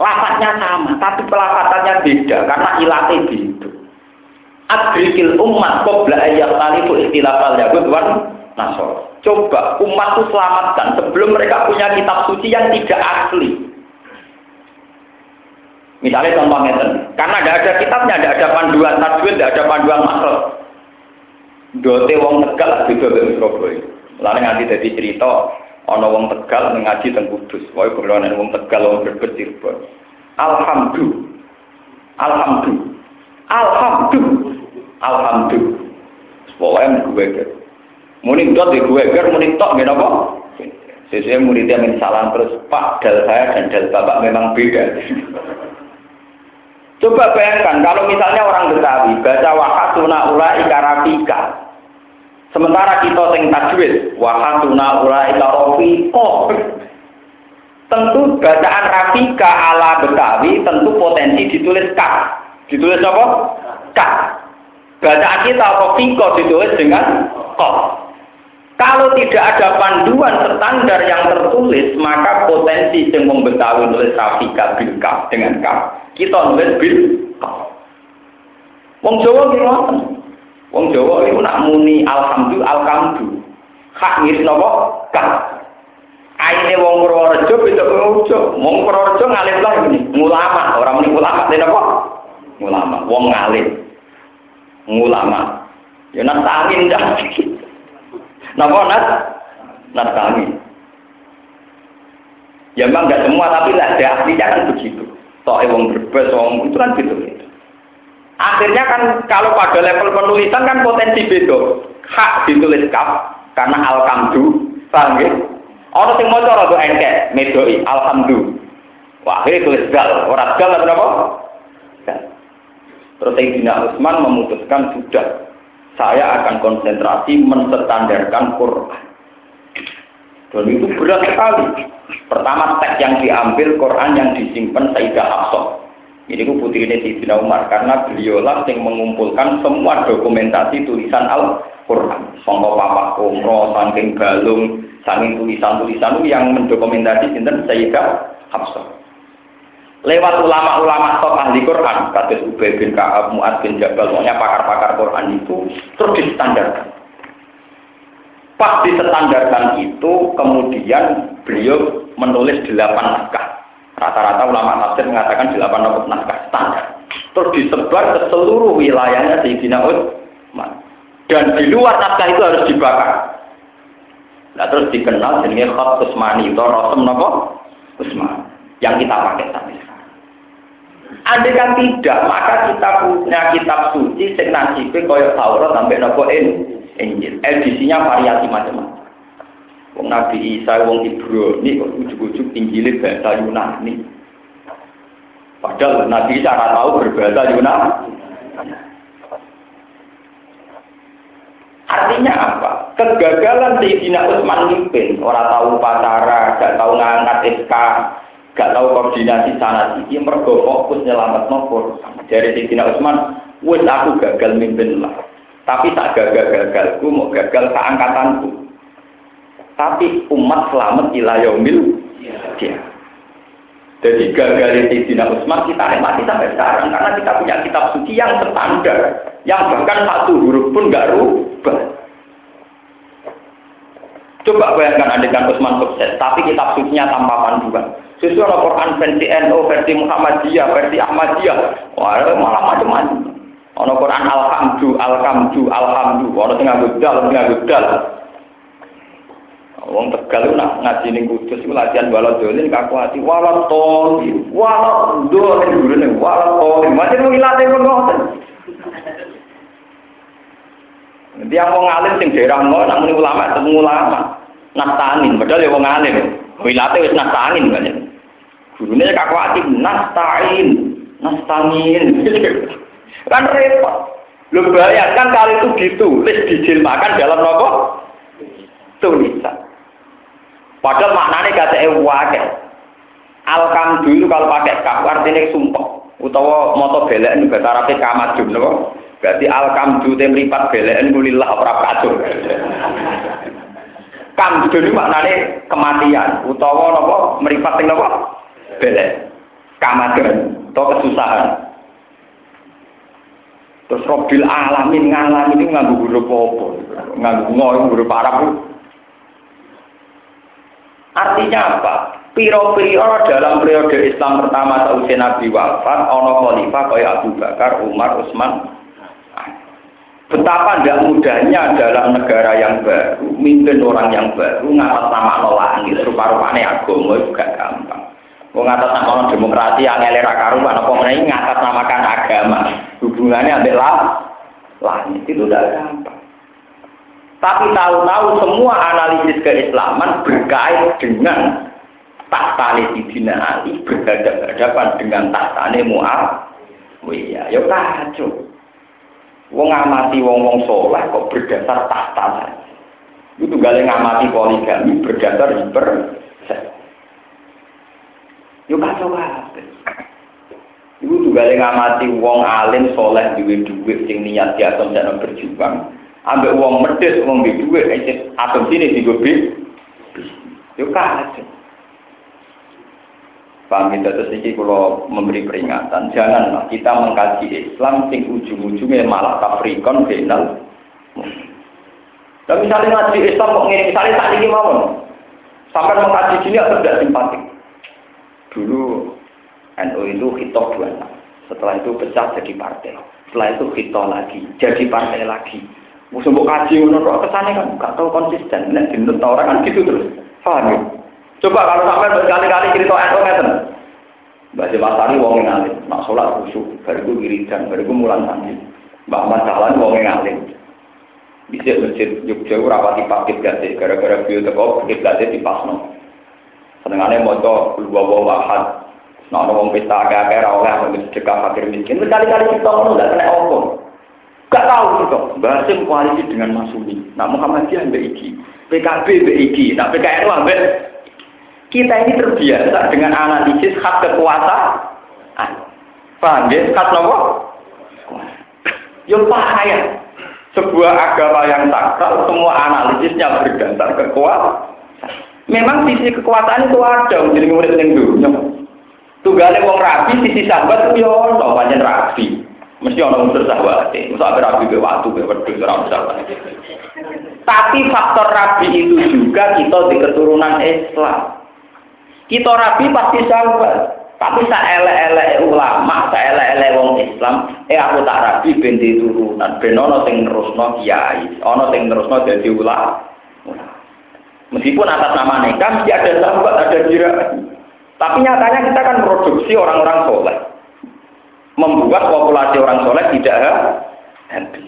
[SPEAKER 1] Sama, tapi pelafatannya beda karena ilatnya itu. Adrikil umat qabla ayat talifu ikhtilafal yahud wan nasor. Coba umat itu selamatkan sebelum mereka punya kitab suci yang tidak asli. Misalnya contohnya, karena tidak ada kitabnya, tidak ada panduan tajwid, tidak ada panduan makhluk dote wong tegal beda dari Surabaya. Lalu nganti jadi cerita, ana wong tegal ngaji teng Kudus. Wae wong tegal wong berbet Cirebon. Alhamdulillah. Alhamdulillah. Alhamdulillah. Alhamdulillah. Pokoknya gue. Muni dot di gue ger, muni tok gak apa? Sesuai muridnya min salam terus, Pak, dal saya dan dal bapak memang beda. Coba bayangkan kalau misalnya orang Betawi baca wahasuna ulai karafika. Sementara kita sing tajwid wahasuna ulai karafika. Tentu bacaan rafika ala Betawi tentu potensi ditulis ka. Ditulis apa? Ka. Bacaan kita fiko ditulis dengan kok. Kalau tidak ada panduan standar yang tertulis, maka potensi yang membetawi nulis Rafika bil dengan kaf, kita nulis bil kaf. Wong Jawa gimana? Wong Jawa itu nak muni alhamdulillah alhamdu. Hak ngiris nopo kaf. Aine wong Purworejo beda Purworejo. Wong Purworejo ngalim lah ini, ulama, orang muni ulama, tidak apa? Ulama, wong ngalim. Ulama. Ya nak angin dah. Napa nas? Nas kami. Ya memang nggak semua tapi lah ada ahlinya kan begitu. Soalnya wong berbes, wong itu kan gitu. Akhirnya kan kalau pada level penulisan kan potensi beda. Hak ditulis kaf karena alkamdu, paham ya? Orang sing maca rada engkek, medoi alhamdulillah. Wah, akhirnya tulis gal, orang gal berapa? Terus Sayyidina Utsman memutuskan sudah saya akan konsentrasi menstandarkan Quran. Dan itu berat sekali. Pertama teks yang diambil Quran yang disimpan Sayyidah Hafsah. Ini ku putri ini Sayyidina Umar karena beliaulah yang mengumpulkan semua dokumentasi tulisan Al-Quran. Songko papa kumro, saking galung, saking tulisan-tulisan yang mendokumentasi sinten Sayyidah Hafsah. Lewat ulama-ulama top ahli Quran, kata Ubay bin Ka'ab, Mu'ad bin Jabal, pokoknya pakar-pakar Quran itu terus distandarkan. Pas distandarkan itu, kemudian beliau menulis delapan naskah. Rata-rata ulama tafsir mengatakan delapan naskah standar. Terus disebar ke seluruh wilayahnya Sayyidina Utsman. Dan di luar naskah itu harus dibakar. Nah terus dikenal jenis Khat Usmani, itu Rasul Napa Usman yang kita pakai sampai. Andai kan tidak, maka kita punya kitab suci sing nasibe kaya Taurat sampai nopo Injil. Edisinya variasi macam-macam. Wong Nabi Isa, wong Ibrani kok ujuk-ujuk Injil bahasa Yunani. Padahal Nabi Isa ora tahu berbahasa Yunani. Artinya apa? Kegagalan Sayyidina Utsman mimpin, orang tahu pacara, gak tahu ngangkat SK, gak tahu koordinasi sana sini mergo fokus nyelamat nopor dari Sayyidina Utsman wes aku gagal mimpin lah. Tapi tak gagal-gagalku mau gagal keangkatanku. Tapi umat selamat ila yaumil dia. Jadi gagal Sayyidina Utsman kita nikmati sampai sekarang karena kita punya kitab suci yang standar yang bahkan satu huruf pun gak rubah. Coba bayangkan adegan Utsman sukses, tapi kitab sucinya tanpa panduan. Sesuai Al-Quran versi NU, versi Muhammadiyah, versi Ahmadiyah. Wah, malah macam-macam. Ono Quran alhamdu, alhamdu, alhamdu. Ono sing nganggo dal, sing nganggo dal. Wong Tegal nak ngaji ning Kudus iku latihan balot dolin kaku ati walot tol, walot dolin gurune walot tol. Macam wong ilate ngoten. Dia mau ngalim sing daerah ngono nak ulama ketemu ulama. Nastanin, padahal ya wong alim. Wilate wis nastanin kan. Gurunya kakwati nastain, nastamin. kan repot. Lu bayangkan kali itu ditulis dijilmakan dalam nopo tulisan. Padahal maknanya kata ewake. Alkam dulu kalau pakai kaf artinya sumpah. Utawa moto belen bahasa Arabnya kamadum nopo. Berarti alkam dulu meripat belen kulillah ora kacau. Kam dulu maknanya kematian. Utawa nopo meripat nopo belek, kamadan, atau kesusahan. Terus Robil alamin ngalamin ini nganggu huruf apa? Nganggu ngoyo huruf Arab. Artinya apa? Piro-piro dalam periode Islam pertama sausai Nabi wafat, ono khalifah kaya Abu Bakar, Umar, Utsman. Betapa tidak mudahnya dalam negara yang baru, mimpin orang yang baru, ngatas nama langit, rupa-rupanya agama juga gampang. Wong atas nama demokrasi yang elera karuan apa meneh ngatas namakan agama. Hubungannya adalah langit itu udah gampang. Tapi tahu-tahu semua analisis keislaman berkait dengan tahtane Sidina Ali berhadapan dengan tahtane Muawiyah. Ya kacau. Wong ngamati wong-wong soleh kok berdasar tahta. Itu gak ngamati poligami berdasar hiper Yo kacau kabeh. Iku juga ngamati wong alim soleh duwe duit sing niat dia dan berjuang. Ambek wong medhis wong duwe duit atom sini digobi. Yo kaget. Paham itu terus ini kalau memberi peringatan, janganlah kita mengkaji Islam sing ujung-ujungnya malah kafrikon final. Dan misalnya ngaji Islam kok ngene, misalnya saat ini mau, sampai mengkaji sini atau tidak simpatik. Dulu NU itu hitop dua setelah itu pecah jadi partai. Setelah itu hitop lagi, jadi partai lagi. Musuh mbok kaji ngono kesane kan gak tahu konsisten. Nek dinut orang kan gitu terus. Paham ya? Coba kalau sampai berkali-kali cerita NU ngeten. Mbak Jepasari wong yang alim, nak sholat khusyuk, bariku wiridan, bariku mulan sandi. Mbak Ahmad Dahlan wong yang alim. Bisa masjid Jogja rapati pakit gade, gara-gara beliau teko pakit gade di pasno. Senengannya mau dua bawa wahad, Nah, orang pesta agak-agak oleh yang sedekah fakir miskin. Berkali-kali kita ngomong tidak kena opo. Gak tahu gitu. Basim koalisi dengan Masumi. Nah, Muhammadiyah mbak Iki. PKB mbak Iki. Nah, PKN mbak kita ini terbiasa dengan analisis hak kekuasaan. Paham ya? Hak nopo? Yang bahaya. Sebuah agama yang sakral, semua analisisnya berdasar kekuasaan. Memang sisi kekuasaan itu ada, jadi murid yang dulu. Tugale wong rabi sisi sahabat yo ono pancen rabi. Mesti ono unsur sahabat. Masa ape rabi ke waktu ke wedhus ora sahabat. Tapi faktor rabi itu juga kita di keturunan Islam. Kita rabi pasti sahabat. Tapi tak elek-elek ulama, tak elek-elek wong Islam, eh aku tak rabi ben turunan, ben ono sing nerusno kiai, ono sing nerusno dadi ulama. Meskipun atas nama nikah mesti ada sahabat, ada jirah. Tapi nyatanya kita kan produksi orang-orang soleh. Membuat populasi orang soleh tidak habis.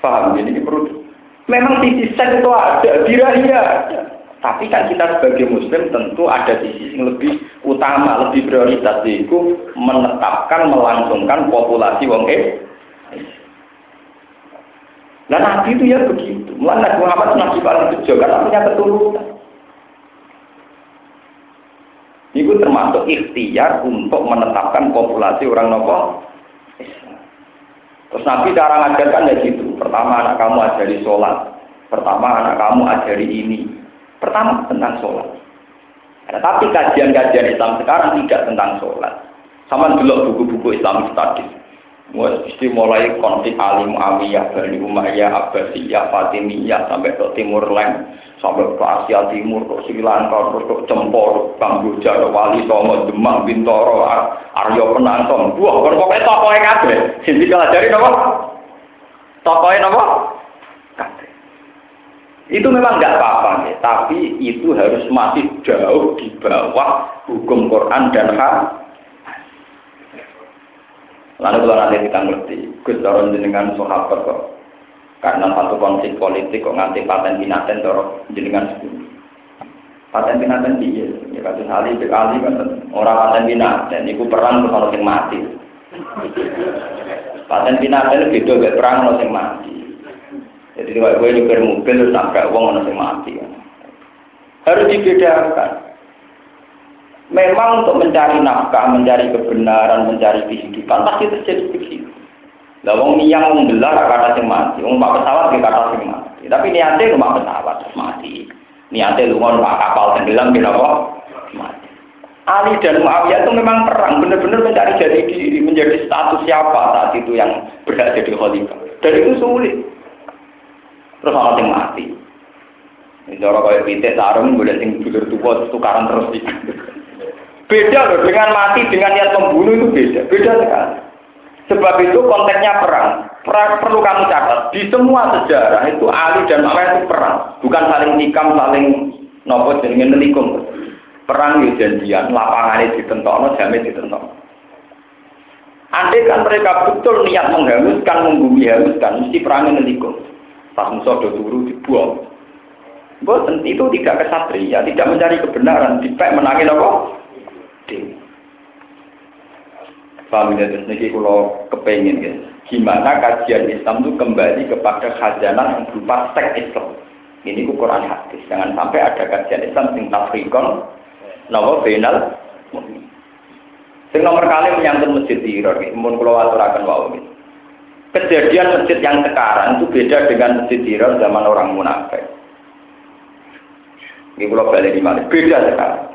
[SPEAKER 1] Paham? Jadi perlu. Memang sisi seks itu ada. Tapi kan kita sebagai muslim tentu ada sisi yang lebih utama, lebih prioritas yaitu menetapkan, melangsungkan populasi wong eh. Nah Nabi itu ya begitu. Mulai Nabi Muhammad Nabi paling bejo karena punya keturunan. Itu termasuk ikhtiar untuk menetapkan populasi orang nopo Terus Nabi cara ngajarkan ya gitu. Pertama anak kamu ajari sholat. Pertama anak kamu ajari ini. Pertama tentang sholat. Nah, tapi kajian-kajian Islam sekarang tidak tentang sholat. Sama dulu buku-buku Islam studies. Mesti mulai konflik Ali Muawiyah, Bani Umayyah, Abbasiyah, Fatimiyah sampai ke Timur Leng, sampai ke Asia Timur, ke Sri Lanka, terus ke Cempor, Kamboja, Wali Songo, Demak, Bintoro, Aryo Penantong. Wah, pokoknya tokohnya kabeh. Sini dari nopo? Tokohnya nopo? Kabeh. Itu memang nggak apa-apa, ya. tapi itu harus masih jauh di bawah hukum Quran dan hak Lalu kalau nanti kita ngerti, Gus Doron jenengan sahabat kok. Karena satu konflik politik kok nganti paten binaten dorong jenengan sepuluh. Paten binaten dia, ya kasus Ali, Bek Ali kan orang paten binaten, itu perang terus orang yang mati. Paten binaten beda bek perang orang yang mati. Jadi kalau gue nyupir mobil terus nabrak uang orang yang mati. Harus dibedakan. Memang untuk mencari nafkah, mencari kebenaran, mencari kehidupan pasti terjadi begitu. Lah wong niyang wong gelar kata sing mati, wong pak pesawat di kata sing mati. Tapi niatnya rumah pesawat terus mati. Niatnya lungon pak kapal tenggelam di apa? Mati. Ali dan Muawiyah itu memang perang, benar-benar mencari jadi diri, menjadi status siapa saat itu yang berhak jadi khalifah. Dan itu sulit. Terus orang yang mati. Ini cara kayak pitik sarung, boleh sing dulur tua tukaran terus Beda loh dengan mati dengan niat membunuh itu beda, beda sekali. Sebab itu konteksnya perang. Perang perlu kamu catat. Di semua sejarah itu Ali dan Muawiyah itu perang, bukan saling nikam, saling nopo jenenge nelikum. Perang ya janjian, lapangannya ditentokno, jamnya ditentokno. Andai kan mereka betul niat menghanguskan, membumi hanguskan, mesti perangnya nelikum. Pas musuh do turu dibuang. Itu tidak kesatria, tidak mencari kebenaran, tidak menangin apa? Dewi. Paham ya, terus ini kalau kepengen ya. Gimana kajian Islam itu kembali kepada khazanah yang berupa teks Islam. Ini ukuran hadis. Jangan sampai ada kajian Islam yang tafrikon, nawa benal. Sing nomor kali menyangkut masjid Diror, mun kula aturaken wau Kejadian masjid yang sekarang itu beda dengan masjid Diror zaman orang munafik. Ini kalau balik di mana? Beda sekarang.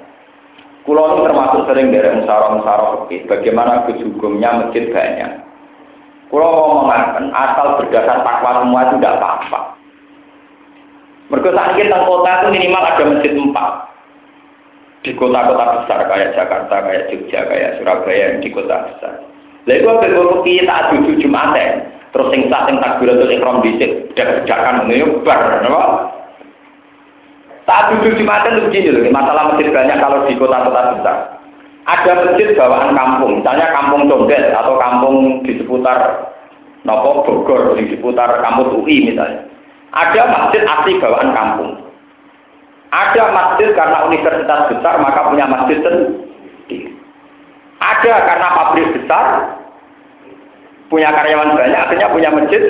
[SPEAKER 1] Kulo ini termasuk sering dari musara-musara oke. Bagaimana kejugumnya masjid banyak. Kulo mau mengatakan asal berdasar takwa semua itu tidak apa-apa. Mereka saat kita kota itu minimal ada masjid empat. Di kota-kota besar kayak Jakarta, kayak Jogja, kayak Surabaya, di kota besar. Lalu itu ada beberapa saat tujuh Jumat terus sing sah sing takbiratul ihram dhisik dak-dakan Saat tujuh Jumat itu begini loh, masalah masjid banyak kalau di kota-kota besar. Ada masjid bawaan kampung, misalnya kampung Condet atau kampung di seputar Nopo Bogor, di seputar kampus UI misalnya. Ada masjid asli bawaan kampung. Ada masjid karena universitas besar maka punya masjid sendiri. Ada karena pabrik besar, punya karyawan banyak, akhirnya punya masjid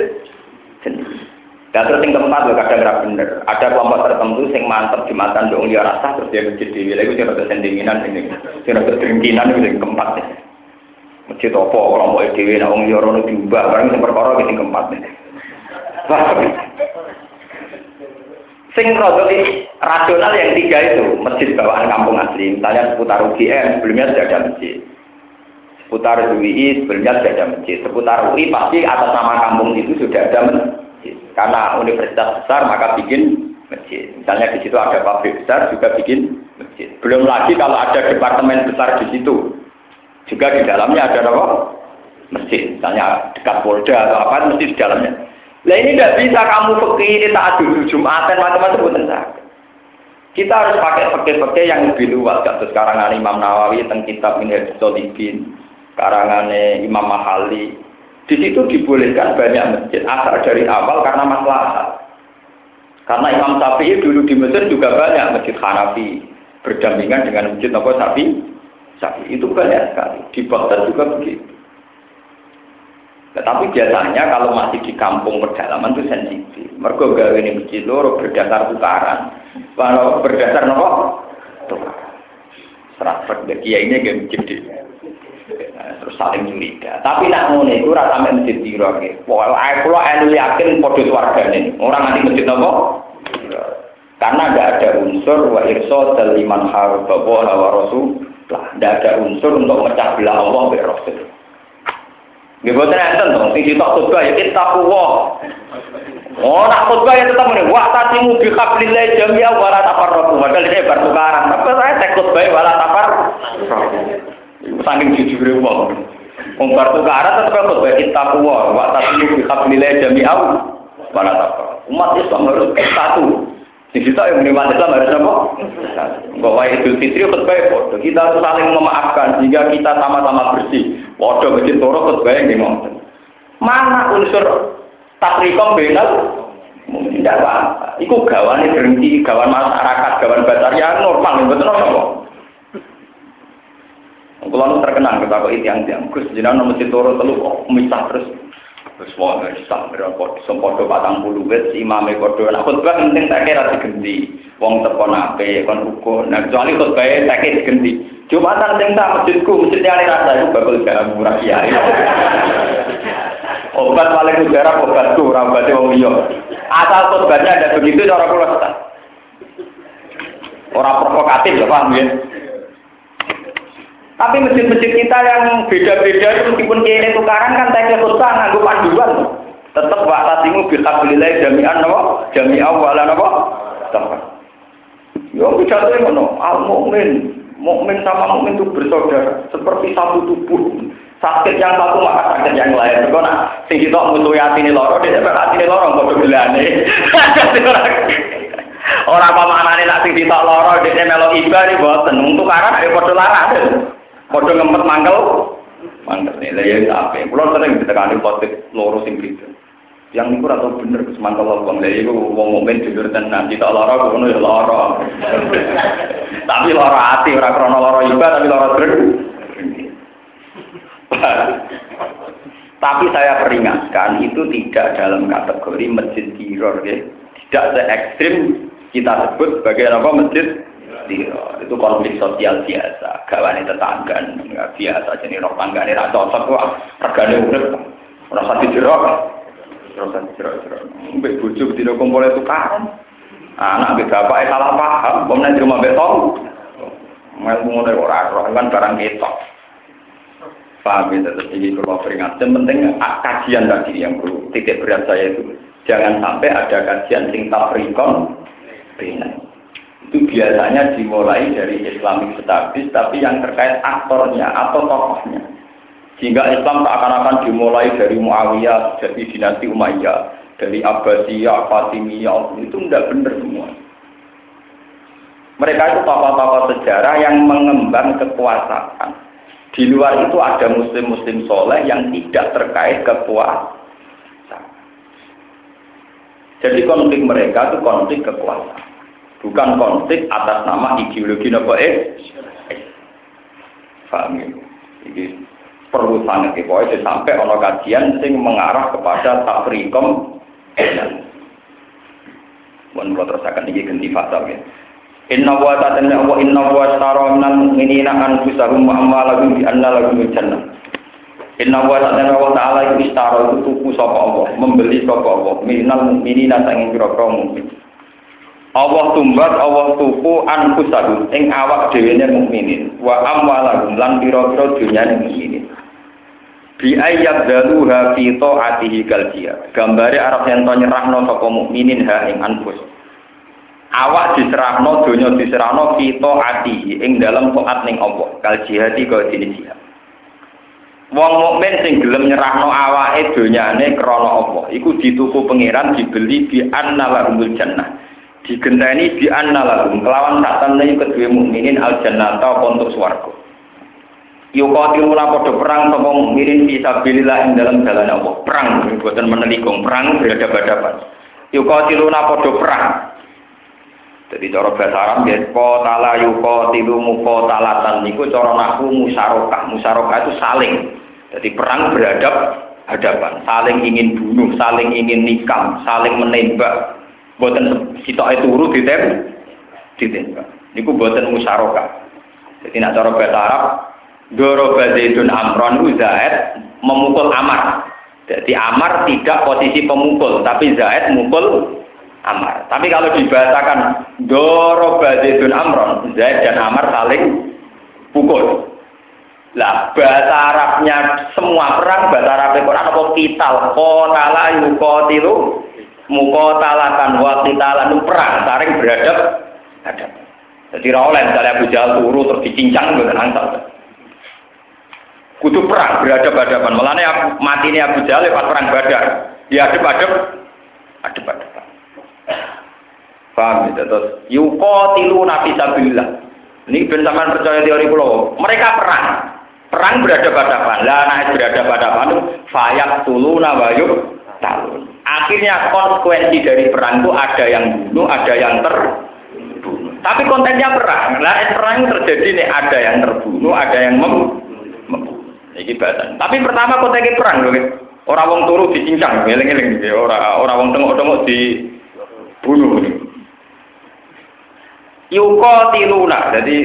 [SPEAKER 1] sendiri. Dan terus yang keempat loh kadang nggak bener. Ada kelompok tertentu yang mantep jumatan dong dia rasa terus dia masjid di wilayah itu rada sendinginan ini, rada dengkinan itu yang keempat nih. Masjid opo kelompok edw, nah wong liya rono diubah bareng sing perkara yang keempat nih. Sing rasional yang tiga itu masjid bawaan kampung asli, misalnya seputar UGM sebelumnya sudah ada masjid seputar UI sebelumnya sudah ada masjid. Seputar UI pasti atas nama kampung itu sudah ada masjid. Karena universitas besar maka bikin masjid. Misalnya di situ ada pabrik besar juga bikin masjid. Belum lagi kalau ada departemen besar di situ. Juga di dalamnya ada apa? Masjid. Misalnya dekat Polda atau apa, mesti di dalamnya. Nah ini tidak bisa kamu ini tak dulu Jumatan macam-macam bukan Kita harus pakai pakai-pakai yang lebih luas. Kasus sekarang Imam Nawawi tentang kitab Minhaj Solibin karangane Imam Mahali. Di situ dibolehkan banyak masjid asal dari awal karena masalah. Karena Imam Syafi'i dulu di Mesir juga banyak masjid Hanafi berdampingan dengan masjid Nabi Syafi'i. Syafi'i itu banyak sekali. Di Baghdad juga begitu. Tetapi biasanya kalau masih di kampung pedalaman itu sensitif. Mergo gawe ini masjid loro berdasar tukaran. Kalau berdasar nopo? Tukaran. Serat kiai ini gak masjid terus saling curiga. Tapi nak ngono iku ora sampe masjid piro iki. Pokoke kula elu yakin padha swargane. Ora nganti masjid napa? Karena tidak ada unsur wa irsa liman harba wa rasul. Lah, tidak ada unsur untuk mecah belah Allah wa Rasul. Nggih boten enten to, sing sitok khotbah ya taqwa. Oh, nak khotbah ya tetap muni wa tasimu bi hablillah jami'a wa la tafarraqu. Padahal ini bertukaran. Apa saya tek khotbah wa la tafarraqu. Saking jujure wong. Wong bar tukaran tetep kok wae kita kuwa, wa tasmu bi hablillah jami'au. Mana tak. Umat Islam harus satu. Di situ yang menerima Islam harus apa? Bahwa Idul Fitri foto. Kita saling memaafkan sehingga kita sama-sama bersih. Waduh, masjid toro khutbah yang. Mana unsur takrikom benal? Tidak apa-apa. Iku gawane berhenti, gawan masyarakat, gawan basaria normal, betul apa? Kalau terkenal kita kok yang tiang Gus jenengan nomor turu telu kok misah terus. Terus mau misah berapa sempodo patang puluh wet imame kodo nak khutbah penting tak kira diganti wong teko nape kon ukur nah kecuali khutbah tak kira diganti jumatan sing tak masjidku masjid yang rasa itu bakal gak murah ya obat paling udara obat tuh obatnya wong liya. Asal khutbahnya ada begitu cara kula orang provokatif ya paham ya tapi masjid-masjid kita yang beda-beda itu meskipun kiai tukaran kan saya khutbah nganggo panduan. Tetap wa tasimu bi hablillah jami'an napa? Jami'an wala napa? Tempat. Yo pidato ngono, al mukmin, mukmin sama mukmin itu bersaudara, seperti satu tubuh. Sakit yang satu maka sakit yang lain. Kau nak sing kita hati ini loro, dia hati ini loro, belane. Orang pamanane nak sing kita loro, dia melok iba nih boten. Untuk karena ada foto larang. Padha ngempet mangkel. Mangkel nih, lah ya apa? Kulo sering ditekani potik loro sing gitu. Yang niku ora bener Gus mangkel wong lha iku wong mukmin jujur tenan. Kita lara ngono ya lara. Tapi lara ati ora krana lara iba tapi lara dreng. Tapi saya peringatkan itu tidak dalam kategori masjid tiror ya. Tidak se ekstrim kita sebut sebagai apa masjid Itu konflik sosial biasa. Gawane nggak biasa jadi roh tangga ini rasa cocok kok. Regane urip. Rasa dijerok. Rasa dijerok jerok. Mbek bojo dina kumpul itu kan. Anak mbek bapak salah paham, pemenang di rumah beton. Mel ngono ora roh kan barang ketok. Paham ya, tetap ini kalau peringatkan penting kajian tadi yang perlu titik berat saya itu jangan sampai ada kajian tafrikon bina itu biasanya dimulai dari Islamic Studies tapi yang terkait aktornya atau tokohnya. Sehingga Islam seakan-akan dimulai dari Muawiyah jadi dinasti Umayyah dari Abbasiyah, Fatimiyah itu tidak benar semua. Mereka itu tokoh-tokoh sejarah yang mengemban kekuasaan. Di luar itu ada muslim-muslim soleh yang tidak terkait kekuasaan. Jadi konflik mereka itu konflik kekuasaan bukan konflik atas nama ideologi nopo eh paham ya? Ini perlu sangat ya, sampai ono kajian sing mengarah kepada tafrikom Mohon kalau terus akan ini ganti fasal ya. Inna wa ta'ala wa inna wa tara minal mu'minina anfusahum wa amwalahum bi anna lahum jannah. Inna wa ta'ala wa ta'ala istara itu tuku sapa Allah, membeli sapa Allah minal mu'minina sanging pira-pira. Allah tumbat Allah tuku anfusahum ing awak dhewe mukminin wa amwalahum lan pira-pira dunyane mukminin. Bi ayat daluha fi taatihi jihad. Gambare arep yen to nyerahno sapa mukminin ha ing anfus. Awak diserahno donya diserahno fi taatihi ing dalam taat ning Allah. Kal jihadi kaya dene jihad. Wong mukmin sing gelem nyerahno awake donyane krana Allah, iku dituku pangeran dibeli bi annalahumul jannah digenteni di anna lahum kelawan tak temne kedua mukminin al jannata untuk swarga. Yuqatiluna padha perang sapa mukminin fi sabilillah ing dalam jalan Allah. Perang boten menelikung perang berhadapan-hadapan yuqatiluna padha perang. Jadi cara bahasa Arab ya qatala yuqatilu muqatalatan. Niku cara naku musyarakah musyarakah itu saling. Jadi perang berhadap hadapan saling ingin bunuh saling ingin nikam saling menembak Buatan kita itu urut ditem, ditembak. Niku buatan musyarakah. Jadi nak cara bahasa Arab, Doroba Zaidun Amron Zaid memukul Amar. Jadi Amar tidak posisi pemukul, tapi Zaid memukul Amar. Tapi kalau dibahasakan Doroba Zaidun Amron, Zaid dan Amar saling pukul. Lah bahasa Arabnya semua perang bahasa Arab Quran apa kital qatala mukotalatan wakitalan perang saring beradab ada jadi rawleh misalnya Abu Jahal turu terus dicincang gitu nangsal kudu perang beradab hadapan melane mati ini Abu Jahal pas perang badar. Ya adep adep adep adep paham gitu terus tilu nabi sabilillah. Ini ben percaya teori pulau mereka perang. Perang beradab hadapan lah naik beradab hadapan fayak tuluna wayuk tahun. Akhirnya konsekuensi dari perang itu ada yang bunuh, ada yang terbunuh. Tapi kontennya perang. Nah, perang terjadi nih ada yang terbunuh, ada yang mem membunuh. Ini. Tapi pertama kontennya perang loh. Orang wong turu dicincang, ngeling-ngeling. Orang orang wong tengok-tengok dibunuh. Yuko tiluna, jadi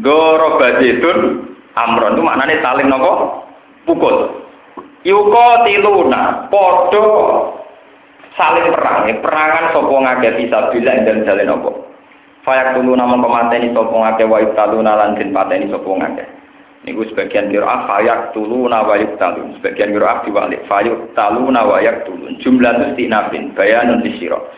[SPEAKER 1] doro badetun amron itu maknanya saling nopo pukul. Yuko tiluna, podo saling perang, ya, perangan ngake bisa bilang dan jalan apa. Fayak tulu nama pemateni sopo ngake wa ibtaluna lan den pateni sopo ngake. Niku sebagian kira fayak tuluna wa ibtalun, sebagian kira diwalik fayak taluna wa tulun. Jumlah istinafin, bayanun disiro.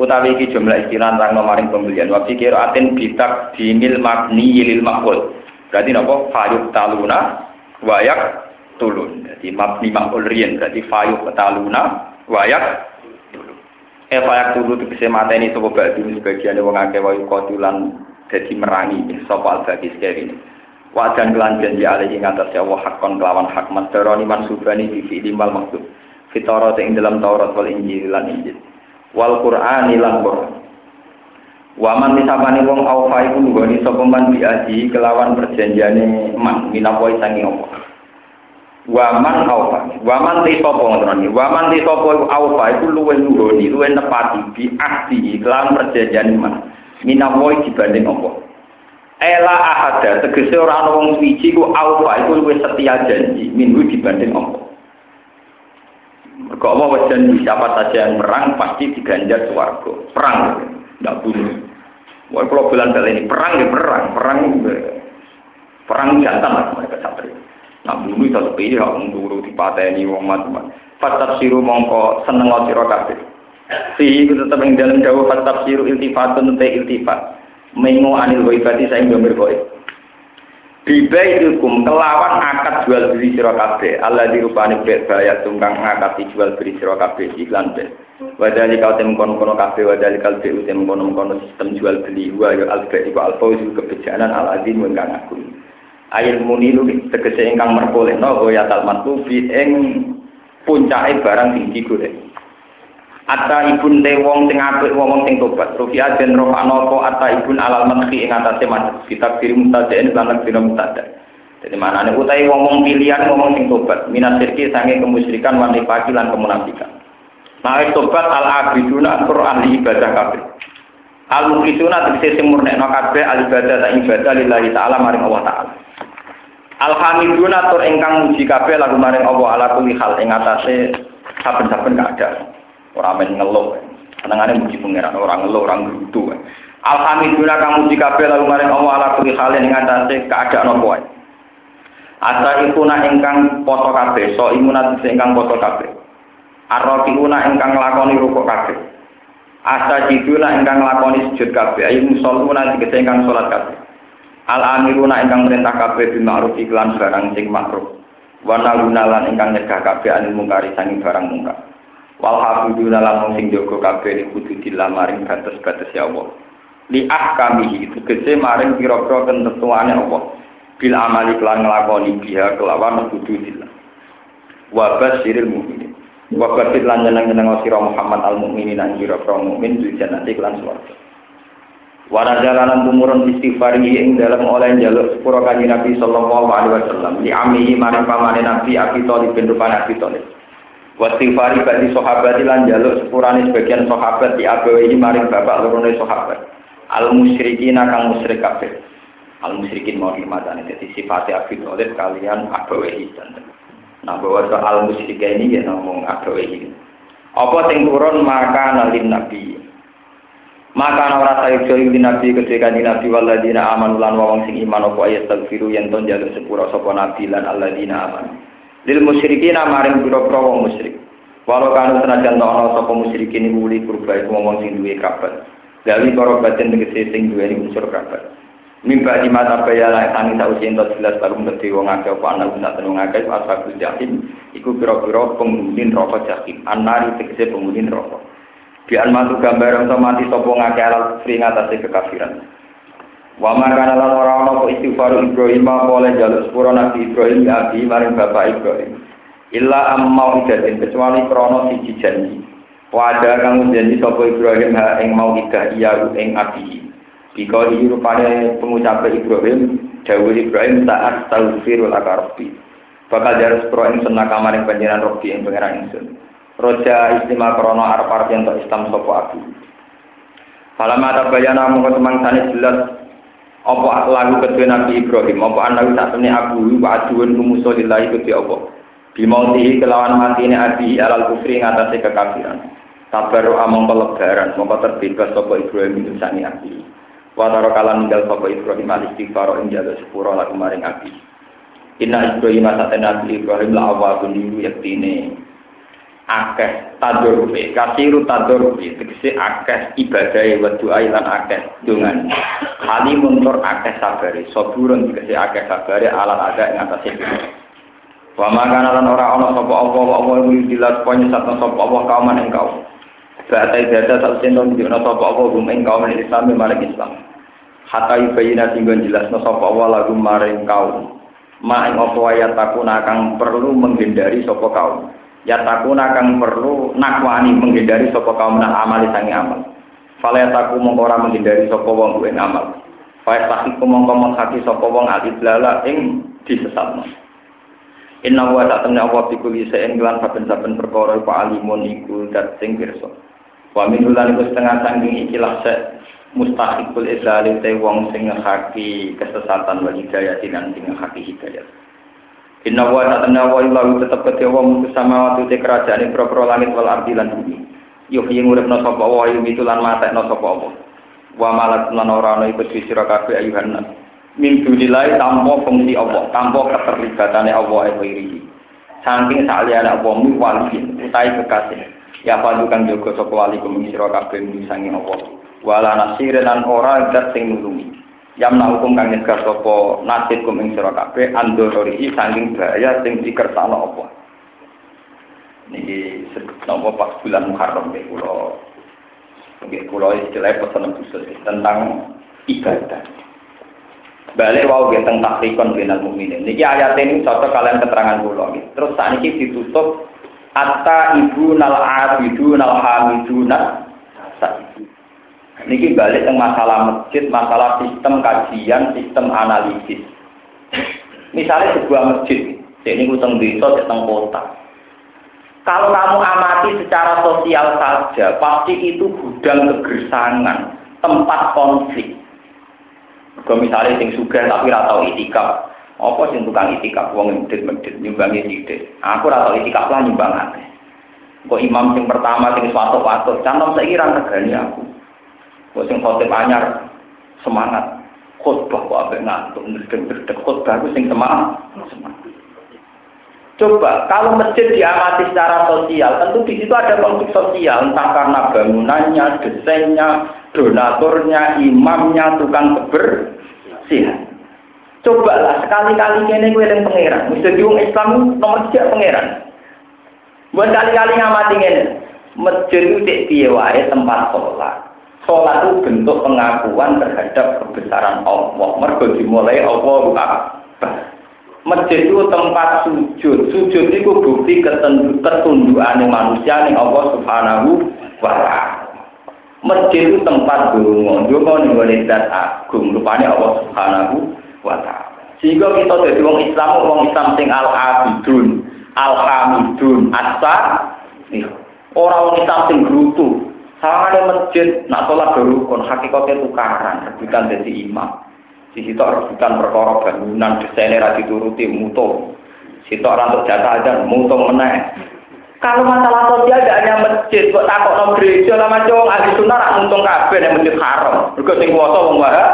[SPEAKER 1] Utawi iki jumlah istilah rang maring pembelian. Wa kira aten bitak dinil magni lil makul. Berarti napa fayuk taluna wayak tulun. Jadi mabni makul riyen berarti fayu petaluna wayak. Eh fayak tulun itu bisa mata ini sopo batu sebagian wong akeh wayu kotulan jadi merangi sopo al bagi sekali ini. Wajan kelan janji alih ing atas ya Allah hakon kelawan hak masdaroni mansubani di fi'li mal maksud. Fitoro ing dalam Taurat wal Injil lan Injil. Wal Qur'an lan Qur'an. Waman nisabani wong awfa iku nggoni sapa man biaji kelawan perjanjiane man minapoi sangi Allah. Waman aufa. Waman te sapa ngoten Waman te sapa aufa iku luwih nuhoni, luwih nepati bi ahdi kelan perjanjian iman. Minawoy dibanding apa? Ela ahada tegese ora ana wong suci ku aufa iku luwih setia janji minggu dibanding Allah. Mergo Allah janji siapa saja yang perang pasti diganjar swarga. Perang, enggak bunuh. Wah, kalau bulan kali ini perang ya perang, perang perang jantan lah mereka satria. Nah bunuh itu lebih ya turu dipateni wong macam Fatab siru mongko seneng sira kabeh. Si itu tetap yang dalam jauh fatab siru iltifatun te iltifat. Mengo anil waibati saya gambar goib Bibai hukum kelawan akad jual beli sira kabeh. Allah dirupani bek bayar tungkang akad jual beli sira kabeh iklan bek wadali kau tem kono kono kabeh wadali bek tem kono kono sistem jual beli. Wa yo al bek iku al fauzu kebejanan al azim ingkang agung ayil munilu tegese ingkang merkolehno ya tal matubi ing puncake barang sing digoreng Ata ibun te wong sing apik wong sing tobat. Rufiat den rofano apa ata ibun alal madhi ing atase madhep. Kitab diri mutadain lan dina mutada. Jadi mana nih utai wong pilihan wong sing tobat. Minat sirki sange kemusyrikan wan nifaki lan kemunafikan. Nah tobat al abiduna tur ibadah kabeh. Al muklisuna tegese sing murnekno kabeh al ibadah ta ibadah lillahi taala maring Allah taala. Alhamdulillah tur ingkang muji kabeh lagu maring Allah ala kulli hal ing atase saben-saben keadaan. Orang main ngeluh. Senengane muji pangeran, orang ngeluh, orang gerutu. Alhamdulillah kamu muji kabeh lalu maring Allah ala kulli halin ing atase keadaan apa wae. Asa ikuna ingkang poso kabeh, so imunat ingkang poso kabeh. Arrokiuna ingkang lakoni rukuk kabeh. Asa jiduna ingkang lakoni sujud kabeh. Ayu musoluna dikese ingkang salat kabeh. Al amiruna ingkang merintah kabeh bil ma'ruf iklan barang sing makruf. Wa nalunalan ingkang nyegah kabeh anil mungkari sanging barang mungkar. wal hafiduna lan sing jaga kabeh kudu dilamaring batas-batas ya Allah li ahkamihi tegese maring pira-pira ketentuane Allah bil amali kelan nglakoni biha kelawan kudu dillah wa basyiril mukminin wa basyir lan nyeneng-nyeneng sira Muhammad al mukminin lan pira-pira mukmin di jannati kelan swarga Wana jalanan tumurun istighfar ing dalam oleh jaluk sepuro kanji Nabi Sallallahu Alaihi Wasallam di amihi pamane Nabi Abi Thalib bin Rupan Abi Thalib Wasifari bagi sahabat lan jaluk sepurane sebagian sahabat di abawi maring bapak lorone sahabat. Al musyrikin kang musyrik kabeh. Al musyrikin mau dimatane dadi sifat Abi Thalib kalian abawi dan Nah bahwa soal musyrik ini ya ngomong abawi. Apa sing turun maka nalin nabi. Maka ora sayuk nabi ketika di nabi waladina aman lan wong sing iman apa ayat tagfiru yen ton jaluk sepura sapa nabi lan alladzina aman lil musyrikin maring pira-pira wong musyrik walau kanu senajan ana sapa musyrikin iku wuli kurba iku wong sing duwe kabar dari para batin tegese sing duwe unsur kabar mimba di mata bayala tangi tak usia entot jelas baru mengerti wong akeh apa anak guna tenung akeh asabul jahim iku pira-pira penghuni rokok jahim anari tegese penghuni rokok biar matu gambar untuk mati sapa ngakeh alal kufri ngatasi kekafiran Wa makana lan ora ana apa istighfar Ibrahim oleh jaluk sepuro Nabi Ibrahim ya abi maring bapak Ibrahim. Illa amma idatin kecuali krana siji janji. Wada kang janji sapa Ibrahim ha ing mau idah iya ing abi. Bika rupane pengucap Ibrahim dawuh Ibrahim saat taufirul akarbi. Bakal jarak sepuro ing senaka maring panjenengan Robi ing pangeran ingsun. Roja istimewa krana arep-arep yen Islam sapa aku. Falama tabayana mongko sane jelas apa lagu kedua Nabi Ibrahim apa anak tak temui abu wa aduan kumuso lillahi kedua apa bimautihi kelawan mati ini abi alal kufri ngatasi kekafiran tabaru among pelebaran mongko terbebas sopo Ibrahim itu sani abi wataro kalan ninggal sopo Ibrahim al istighfar ing jalo sepuro lagu maring abi Inna Ibrahim asate Nabi Ibrahim la awabun liru yaktine akeh tadurbe kasiru tadurbe tegese akeh ibadah wa doa lan akeh dungan kali muntur akeh sabare saburun tegese akeh sabare alat ada ing atase. Wa makana lan ora ana sapa apa apa iku dilas satu sapa apa kauman ing kaum. Batai dada tak sendon di ana sapa apa gum ing kaum Islam maring Islam hatta yubayina tinggon jelas no sapa apa lagu maring kaum. Ma ing apa ayat takuna kang perlu menghindari sapa kaum. Ya takuna kang perlu nakwani menghindari sapa kaum nak amali sangi amal. Fala ya taku mongko ora menghindari sapa wong kuwi amal fa tahiku mongko menghati sapa wong alidlala ing disesatno. Inna wa ta'ala Allah bikul yisa'in kelan saben-saben perkara iku alimun iku dat sing pirsa. Wa min ulan iku setengah sangking ikilah se mustahikul islali te wong sing ngehaki kesesatan wal hidayah dan sing ngehaki hidayah. Inna wa ta'ala wa illahu tetep kedhe wong mutus samawati te kerajaan pro-pro langit wal ardi lan bumi. Yuhyi nguripna sapa wa yumitu lan matekna sapa apa. Wa malat lan ora ana iku sira kabeh ayuhan. Min dunilai tanpa fungsi Allah, tanpa keterlibatannya Allah ing wiri. Saking saliyane Allah mi wali utai kekasih. Ya fadu kang jaga sapa wali kum sira kabeh apa. Wala nasir lan ora zat sing nulungi. Yamna hukum kang nyegah sapa nasib kum ing sira kabeh andorori saking bahaya sing dikersakno apa. Niki napa pas bulan Muharram nggih kula nggih kula istilah pesen khusus tentang ibadah. Balik wau nggih tentang takrikon binal mukminin. Niki ayat ini cocok kalian keterangan kula nggih. Terus saat ini ditutup Atta ibu nal abidu nal hamidu Niki balik masalah masjid, masalah sistem kajian, sistem analisis. Misalnya sebuah masjid, ini utang desa, utang kota. Kalau kamu amati secara sosial saja, pasti itu gudang kegersangan, tempat konflik. Kalau misalnya sing suka tapi ratau itikaf, apa sing tukang itikaf wong medit-medit nyumbangi sithik. Aku ora tau itikaf lah nyumbang akeh. Kok imam sing pertama sing swatu-watu, cantom ra regani aku. Kok sing khotib anyar semangat. Khotbah kok ape ngantuk ndredeg-ndredeg khotbah ku sing semangat. Semangat. Coba kalau masjid diamati secara sosial, tentu di situ ada konflik sosial, entah karena bangunannya, desainnya, donaturnya, imamnya, tukang kebersihan. Coba lah sekali-kali ini gue yang pangeran. Mesti diung Islam nomor tiga pangeran. Buat kali-kali ngamati ini. Masjid itu di wae tempat sholat. Sholat itu bentuk pengakuan terhadap kebesaran Allah. Mergo dimulai Allah Akbar. Masjid itu tempat sujud. Sujud itu bukti ketundukan manusia yang Allah Subhanahu wa taala. Masjid itu tempat dungo, dungo ning wanita agung. Rupanya Allah Subhanahu wa ta'ala. Sehingga kita jadi wong Islam, wong Islam sing al-abidun, al-hamidun, asa, orang wong Islam sing gerutu. Ada masjid, nak sholat kon hakikatnya tukaran, rebutan jadi imam. Di situ rebutan perkara bangunan, desainnya rati turuti, mutu. Situ orang untuk aja, mutu meneh. Kalau masalah sosial tidak hanya masjid, kok takut no gereja lah macam ahli sunnah rak untung kabeh yang masjid haram. Mergo sing kuwasa wahab.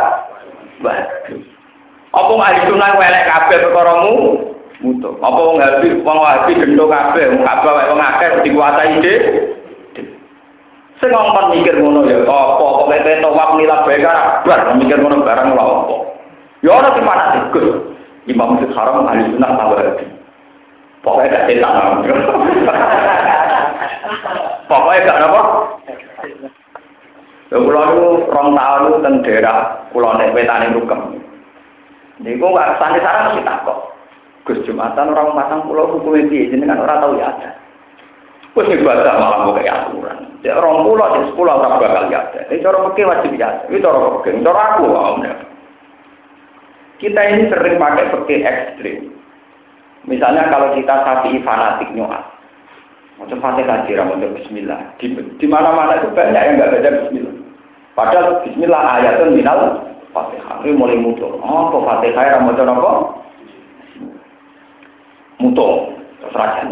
[SPEAKER 1] Waduh. Apa ahli sunnah welek kabeh perkara mu? Mutu. Apa wong habi wong wahabi gendho kabeh, wong kabeh wong akeh dikuasai ide. Sing ngomong mikir ngono ya apa pokoke teto wak nilap bae bar mikir ngono barang lha apa. Ya ora di mana Gus. Imam Masjid ahli sunnah tawabi. Pokoknya gak setan. Pokoknya gak apa? Ya kula niku rong taun teng daerah kula nek wetane rukem. Niku nggak santri sarang mesti takut. Gus Jumatan orang matang pulau ini, jadi kan orang tahu ya ada. Gus ibadah malah mau kayak aturan. Ya orang pulau, di sepuluh orang bakal ya. Ini cara pakai wajib ya. Ini cara pakai, cara aku awalnya. Kita ini sering pakai pakai ekstrim. Misalnya kalau kita sapi fanatik nyoat, macam fatihah kira mau Bismillah. Di, di mana-mana itu banyak yang nggak baca Bismillah. Padahal Bismillah ayatun minal Fatihah. Ini mulai mutu. Oh, kok Fatihah mau apa? Mutu. Terus raja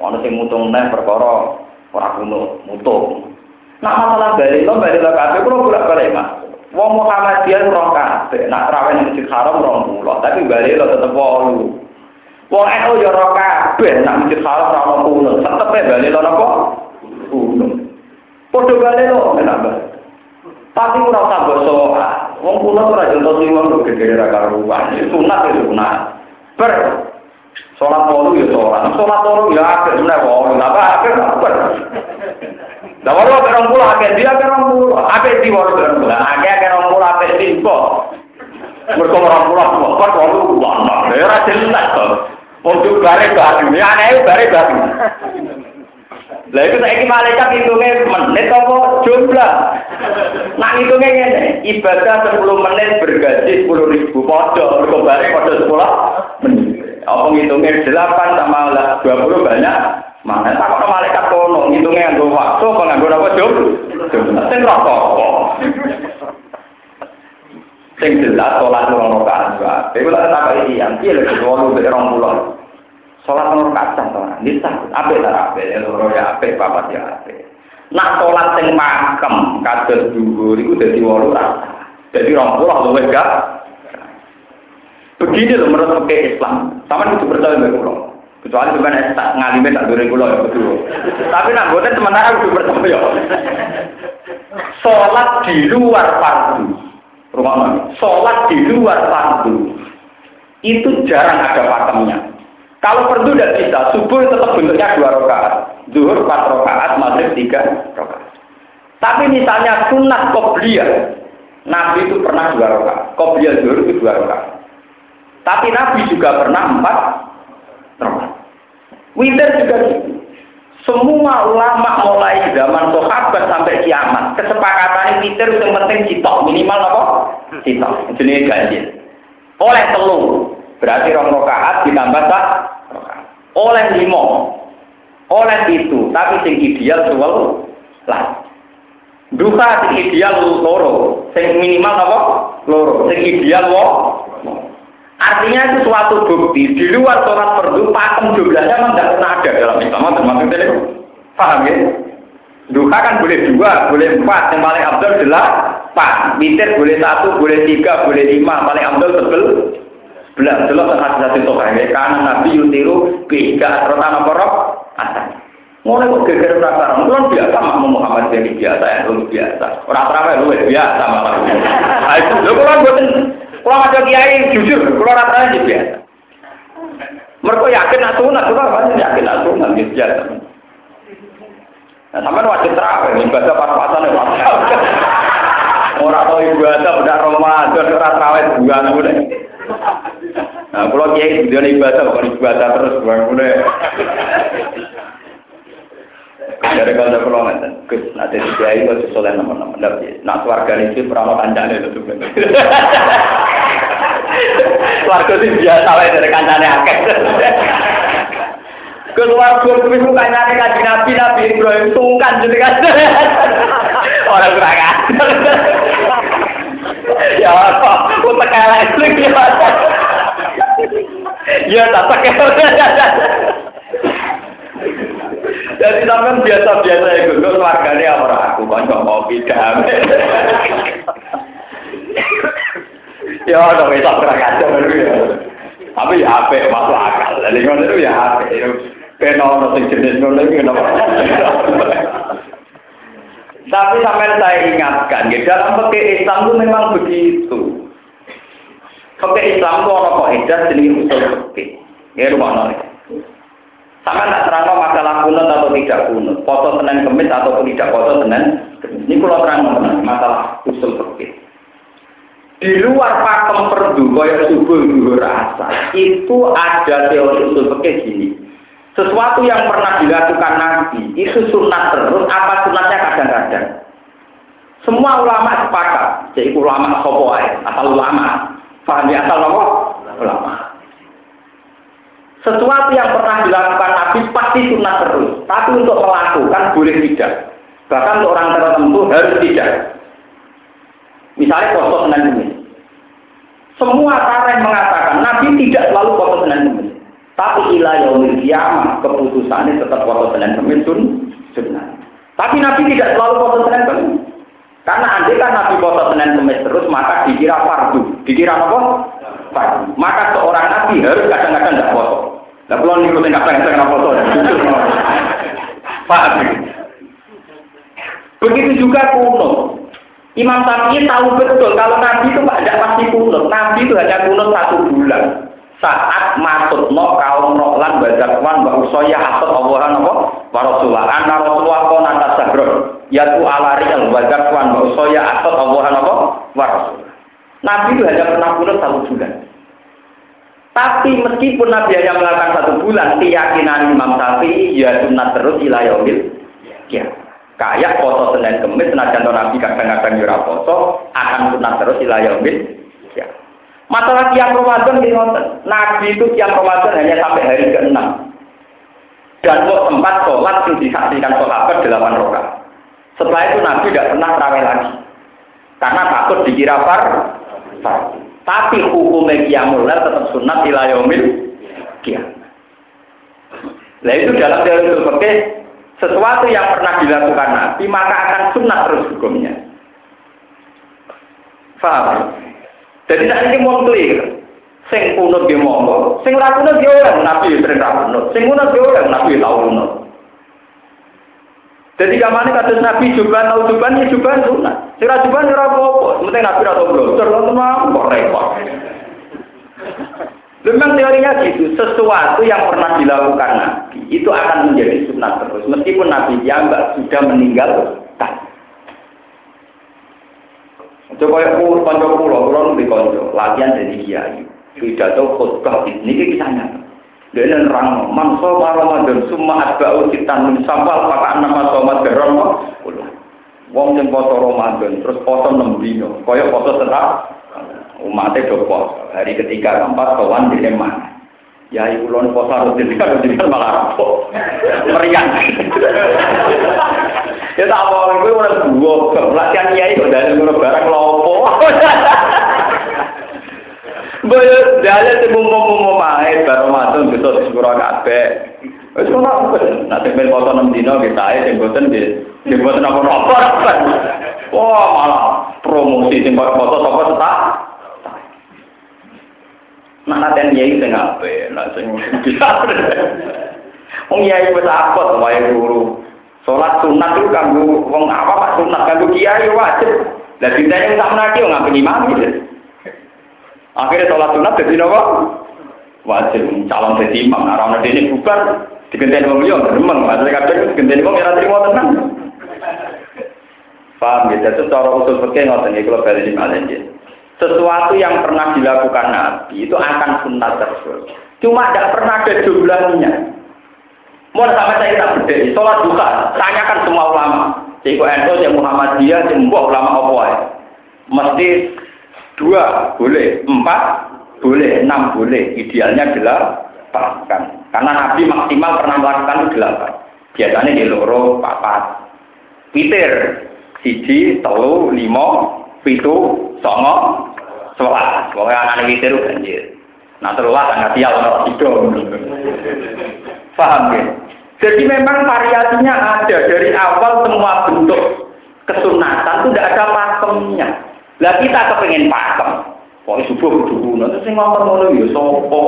[SPEAKER 1] Mana sing mutu neh perkara ora kuno mutu. Nah masalah balik lo balik lo kabeh kulo bolak balik mas. Wong Muhammadiyah roh kabeh. Nak ning Masjid Haram rong pulau. Tapi balik lo tetep wolu. Wong NU ya roh kabeh. Nak Masjid Haram ora ono kuno. Tetep balik lo napa? Kuno. Padha balik lo enak. Tapi ora usah basa. Wong kula ora jonto siwon lho gegere ra karuan. Sunat ya sunat. Ber Sholat wolu ya sholat. Sholat wolu ya akhir sebenarnya wolu. Apa akhir ber. Lah akhir orang pulau akhir dia akhir orang pulau. Akhir di wolu akhir pulau. Akhir orang pulau akhir di kok. Mereka orang pulau kok wolu mana? Ya ora jelas to. Untuk bare batu. Ya aneh bare batu. Lah itu saiki malaikat hitungnya menit apa jumlah. Nah hitungnya ngene, ibadah 10 menit bergaji 10 ribu podo, mergo bare podo 10 menit. Apa ngitungnya 8 sama 20 banyak? Mana tak kok malaikat kono ngitungnya nganggo waktu apa nganggo apa? Sing jelas sholat rong rakaat juga. Iku lek tak iki yang piye lek wolu mek rong puluh. Sholat rong rakaat ta ora? Nisa, apik ta apik, loro ya apik, papat ya apik. Nak sholat sing makem kados dhuwur iku dadi wolu rasa. Jadi rong puluh luwih gak. Begini loh menurut pakai Islam. Sama itu percaya pulau. Kecuali sebenarnya tak ngalime tak duri pulau ya betul. Tapi nak buatnya sementara itu percaya. Sholat di luar fardu rumah mami. Sholat di luar fardu itu jarang ada pakemnya. Kalau fardu tidak bisa, subuh tetap bentuknya dua rakaat, zuhur empat rakaat, maghrib tiga rakaat. Tapi misalnya sunat qobliyah, Nabi itu pernah dua rakaat, qobliyah zuhur itu dua rakaat. Tapi Nabi juga pernah empat rakaat. Witir juga gitu. Semua ulama mulai zaman sahabat sampai kiamat, kesepakatan witir yang penting citok minimal apa? Citok, jenis ganjil. Oleh telur, berarti rong rokaat ditambah tak Oleh limo, oleh itu, tapi sing ideal selalu lah. Duka sing ideal loro, sing minimal apa? Loro, sing ideal wo. Artinya itu suatu bukti di luar sholat fardu pakem jumlahnya memang tidak pernah ada dalam Islam. Termasuk tadi paham ya? Duha kan boleh dua, boleh empat. Yang paling abdul adalah empat. Mitir boleh satu, boleh tiga, boleh lima. Paling abdul betul belas. Jelas dan hadis hadis toka ya. Karena Nabi yutiru rotan apa atas. Mulai kok geger penasaran, kan biasa makmum Muhammad jadi biasa ya, lu biasa. Orang terawih lu biasa malah. Nah itu, lu kalau ada kiai jujur, kalau rata aja biasa. Mereka yakin nak sunat, juga kan yakin nak sunat gitu biasa. Nah, sama wajib terawih, ibadah pas-pasan ya Orang tahu ibadah benar Ramadan, orang terawih bulan mulai. Nah, kalau kiai dia ibadah, bukan ibadah terus bulan mulai. Dari kalau kalau nggak Gus, nanti kiai itu soleh nama-nama. Nah, keluarga ini pernah kancane itu tuh. Keluarga sih biasa lah dari kancane akeh. Keluarga kuwi ku kancane kanjeng Nabi Nabi Ibrahim sungkan jadi kan. Orang kurang. Ya apa? Ku tekan lagi. Ya tak tekan. Jadi sampean biasa-biasa ya gue keluarganya orang aku konco kopi damai. ya udah bisa kurang aja ya. Tapi ya apa masuk akal. Jadi ngono itu ya apa. Kena ono sing jenis ngono iki. Tapi sampai saya ingatkan, ya, dalam pakai Islam itu memang begitu. Pakai Islam itu orang kaidah jenis usul fikih. Ya rumah nol. Sama tak terang masalah kunut atau tidak kunut, foto senen kemis atau tidak foto senen Ini kalau terang masalah usul fikih. Di luar pakem perdu, kaya subuh dulu rasa, itu ada teori usul fikih gini. Sesuatu yang pernah dilakukan Nabi, itu sunat terus, apa sunatnya kadang-kadang. Semua ulama sepakat, jadi ulama sopo asal ulama. Paham ya asal? Ulama. Sesuatu yang pernah dilakukan Nabi pasti sunat terus. Tapi untuk melakukan boleh tidak. Bahkan untuk orang tertentu harus tidak. Misalnya foto Senin Kemis. Semua tarikh mengatakan Nabi tidak selalu foto Senin Kemis. Tapi ilah yaumil kiamah keputusannya tetap foto Senin Kemis sun sunnah. Tapi Nabi tidak selalu foto Senin Kemis. Karena andai kan Nabi foto Senin Kemis terus maka dikira fardu. Dikira apa? Fardu. Maka seorang Nabi harus kadang-kadang tidak foto. Nah, kalau ngikutin kadang-kadang tidak foto. Paham? Begitu juga kuno. Imam Syafi'i tahu betul kalau Nabi itu tidak pasti kunut. Nabi itu hanya kunut satu bulan. Saat masuk no kaum noklan bazakwan wa usoya asal Allahan apa? Wa Rasulullah. Anna Rasulullah kona tasabron. Yaitu ala riyal bazakwan wa usoya asal Allahan apa? Wa Rasulullah. Nabi itu hanya pernah kunut satu bulan. Tapi meskipun Nabi hanya melakukan satu bulan, keyakinan Imam Syafi'i ya sunat terus ilayomil. Ya. Kayak foto Senin Kemis, senajan Nabi kadang-kadang yura foto, akan sunat terus ilayomil. Ya. Masalah tiap Ramadan di Nabi itu tiap Ramadan hanya sampai hari ke-6. Dan kok tempat sholat yang disaksikan sahabat delapan rakaat. Setelah itu Nabi tidak pernah terawih lagi. Karena takut dikira far. Tapi hukumnya kiamul tetap sunat ilayomil kiamat. Nah itu dalam teori fikih sesuatu yang pernah dilakukan Nabi maka akan sunat terus hukumnya. Faham? Jadi tak ini mau clear. Sing kunut dia monggo, sing ra kunut dia orang Nabi sering ra sing kunut dia orang Nabi tahu kunut. Jadi kamane kados Nabi juban tau juban ya juban sunat. Sira juban ora apa-apa, penting Nabi ra tau blontor, kok repot. Memang teorinya gitu, sesuatu yang pernah dilakukan Nabi itu akan menjadi sunnah terus, meskipun Nabi Jambak sudah meninggal. Coba ya pun konco pulau, pulau di konco, latihan dari kiai, pidato khutbah ini kisahnya. Dia nerang, mangso Ramadan semua asbau kita mensambal pakai nama somat beron Wong yang poso Ramadan terus poso enam dino, koyok poso tetap umatnya dopo hari ketiga keempat kawan di mana ya ibu lon rutin kan rutin kan malah rapok. Meriang. Ya tak apa gue udah dua pelatihan kiai kok dari ngurus barang lopo Boyo dalil sing umum-umum ae baru masuk bisa disepuro kabeh. Wis ngono nak tempel foto 6 dino kita ae sing boten nggih. Sing boten apa-apa. Wah, malah promosi sing foto sapa tak Nah, latihan yai sing ape, nah sing bisa. Wong yai wis apot wae guru. Salat sunat itu kanggo wong apa Pak sunat kanggo kiai wajib. Lah dintene sak menaki ngapeni imam gitu. Akhirnya sholat sunat jadi apa? Wajib calon jadi imam. Nah, orang ini bubar digenteni wong liya gremeng. Maksudnya kadang digenteni wong ora trimo tenan. Paham gitu. Itu cara usul fikih ngoten iki kalau bali malih sesuatu yang pernah dilakukan Nabi itu akan sunat terus. Cuma tidak pernah ada jumlahnya. Mau sama saya kita berdiri, sholat duka, tanyakan semua ulama. Cik Endo, Cik Muhammadiyah, Cik Mbok, ulama apa ya? Mesti dua boleh, empat boleh, enam boleh. Idealnya delapan. Karena Nabi maksimal pernah melakukan delapan. Biasanya di loro, papat. Peter, siji, telu, limo, pitu, songo, sholat. Pokoknya anak witir itu banjir. Nah terulah tanggal sial orang itu. Paham ya? Jadi memang variasinya ada dari awal semua bentuk kesunatan itu tidak ada pakemnya. Lah kita kepengen pakem. Kok subuh kudu nanti sing ngomong ngono ya sapa?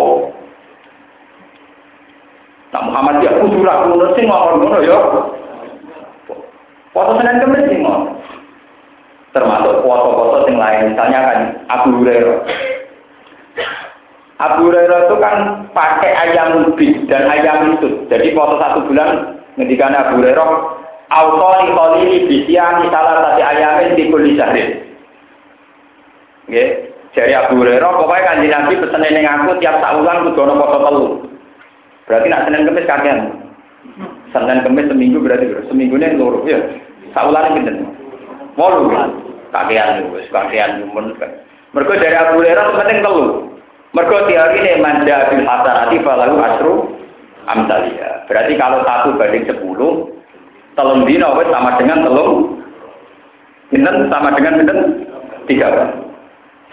[SPEAKER 1] Nah Muhammad ya kudu ra ngono sing ngomong ngono ya. Foto Senin Kemis sing ngono termasuk foto-foto yang lain misalnya kan Abu Hurairah Abu Hurairah itu kan pakai ayam lebih dan ayam itu jadi foto satu bulan ketika Abu Hurairah Autoli koli bisian salah satu ayamin di kulisahin. Oke, jadi Abu Hurairah pokoknya kan di Nabi pesen ini aku tiap tahunan kudu ono foto telu. Berarti nak Senin Kemis kakean. Senin Kemis seminggu berarti seminggu ini luruh ya. Saulan pinten. Walu kakean wis kakean nyumun. Mergo dari Abu Hurairah penting telu. Mergo teori ini manja bil hasanati falahu asru amsalia. Berarti kalau satu banding sepuluh, telung dino sama dengan telung. Pinten sama dengan pinten? Tiga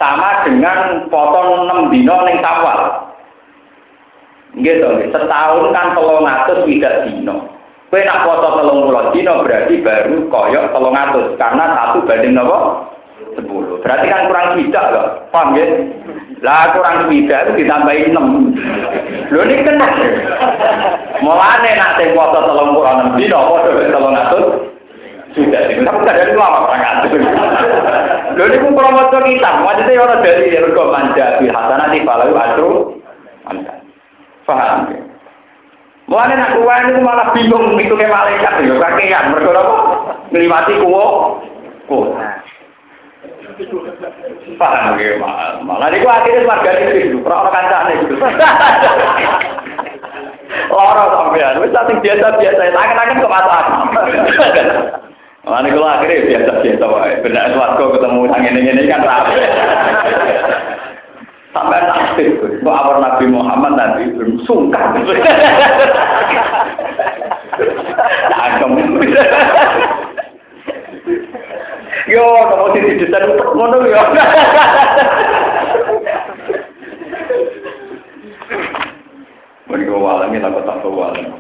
[SPEAKER 1] Sama dengan potong enam dino neng sawal. Gitu, setahun kan telung atus widak dino. Kue nak foto telung puluh dino berarti baru telung atus karena satu banding nopo sepuluh. Berarti kan kurang tidak loh, paham ya? Lah kurang tidak itu ditambahin enam. Lo ini kena. Mulane nak sing foto telung puluh enam dino, foto telung atus sudah. Tapi dari lama kurang atus. Lo ini pun promotor kita, maksudnya orang dari rego manja bil hasanati falahu asru. Paham ya? Mulane nak kuwa ini malah bingung itu ke malaikat ya kakean mergo apa? Ngliwati kuwo. Kuwo. Paham ya, malah niku akhirnya warga itu, ora ana kancane gitu. Lara sampean, wis biasa-biasa, akan-akan kok masak. Malah niku akhirnya biasa-biasa wae. Benar swarga ketemu nang ngene-ngene kan rapi. Sampai nasib, kok awal Nabi Muhammad nanti belum sungkan. Cangkem. Yo, kalau sing didesain untuk ngono yo. Mereka walangnya tak tak walang.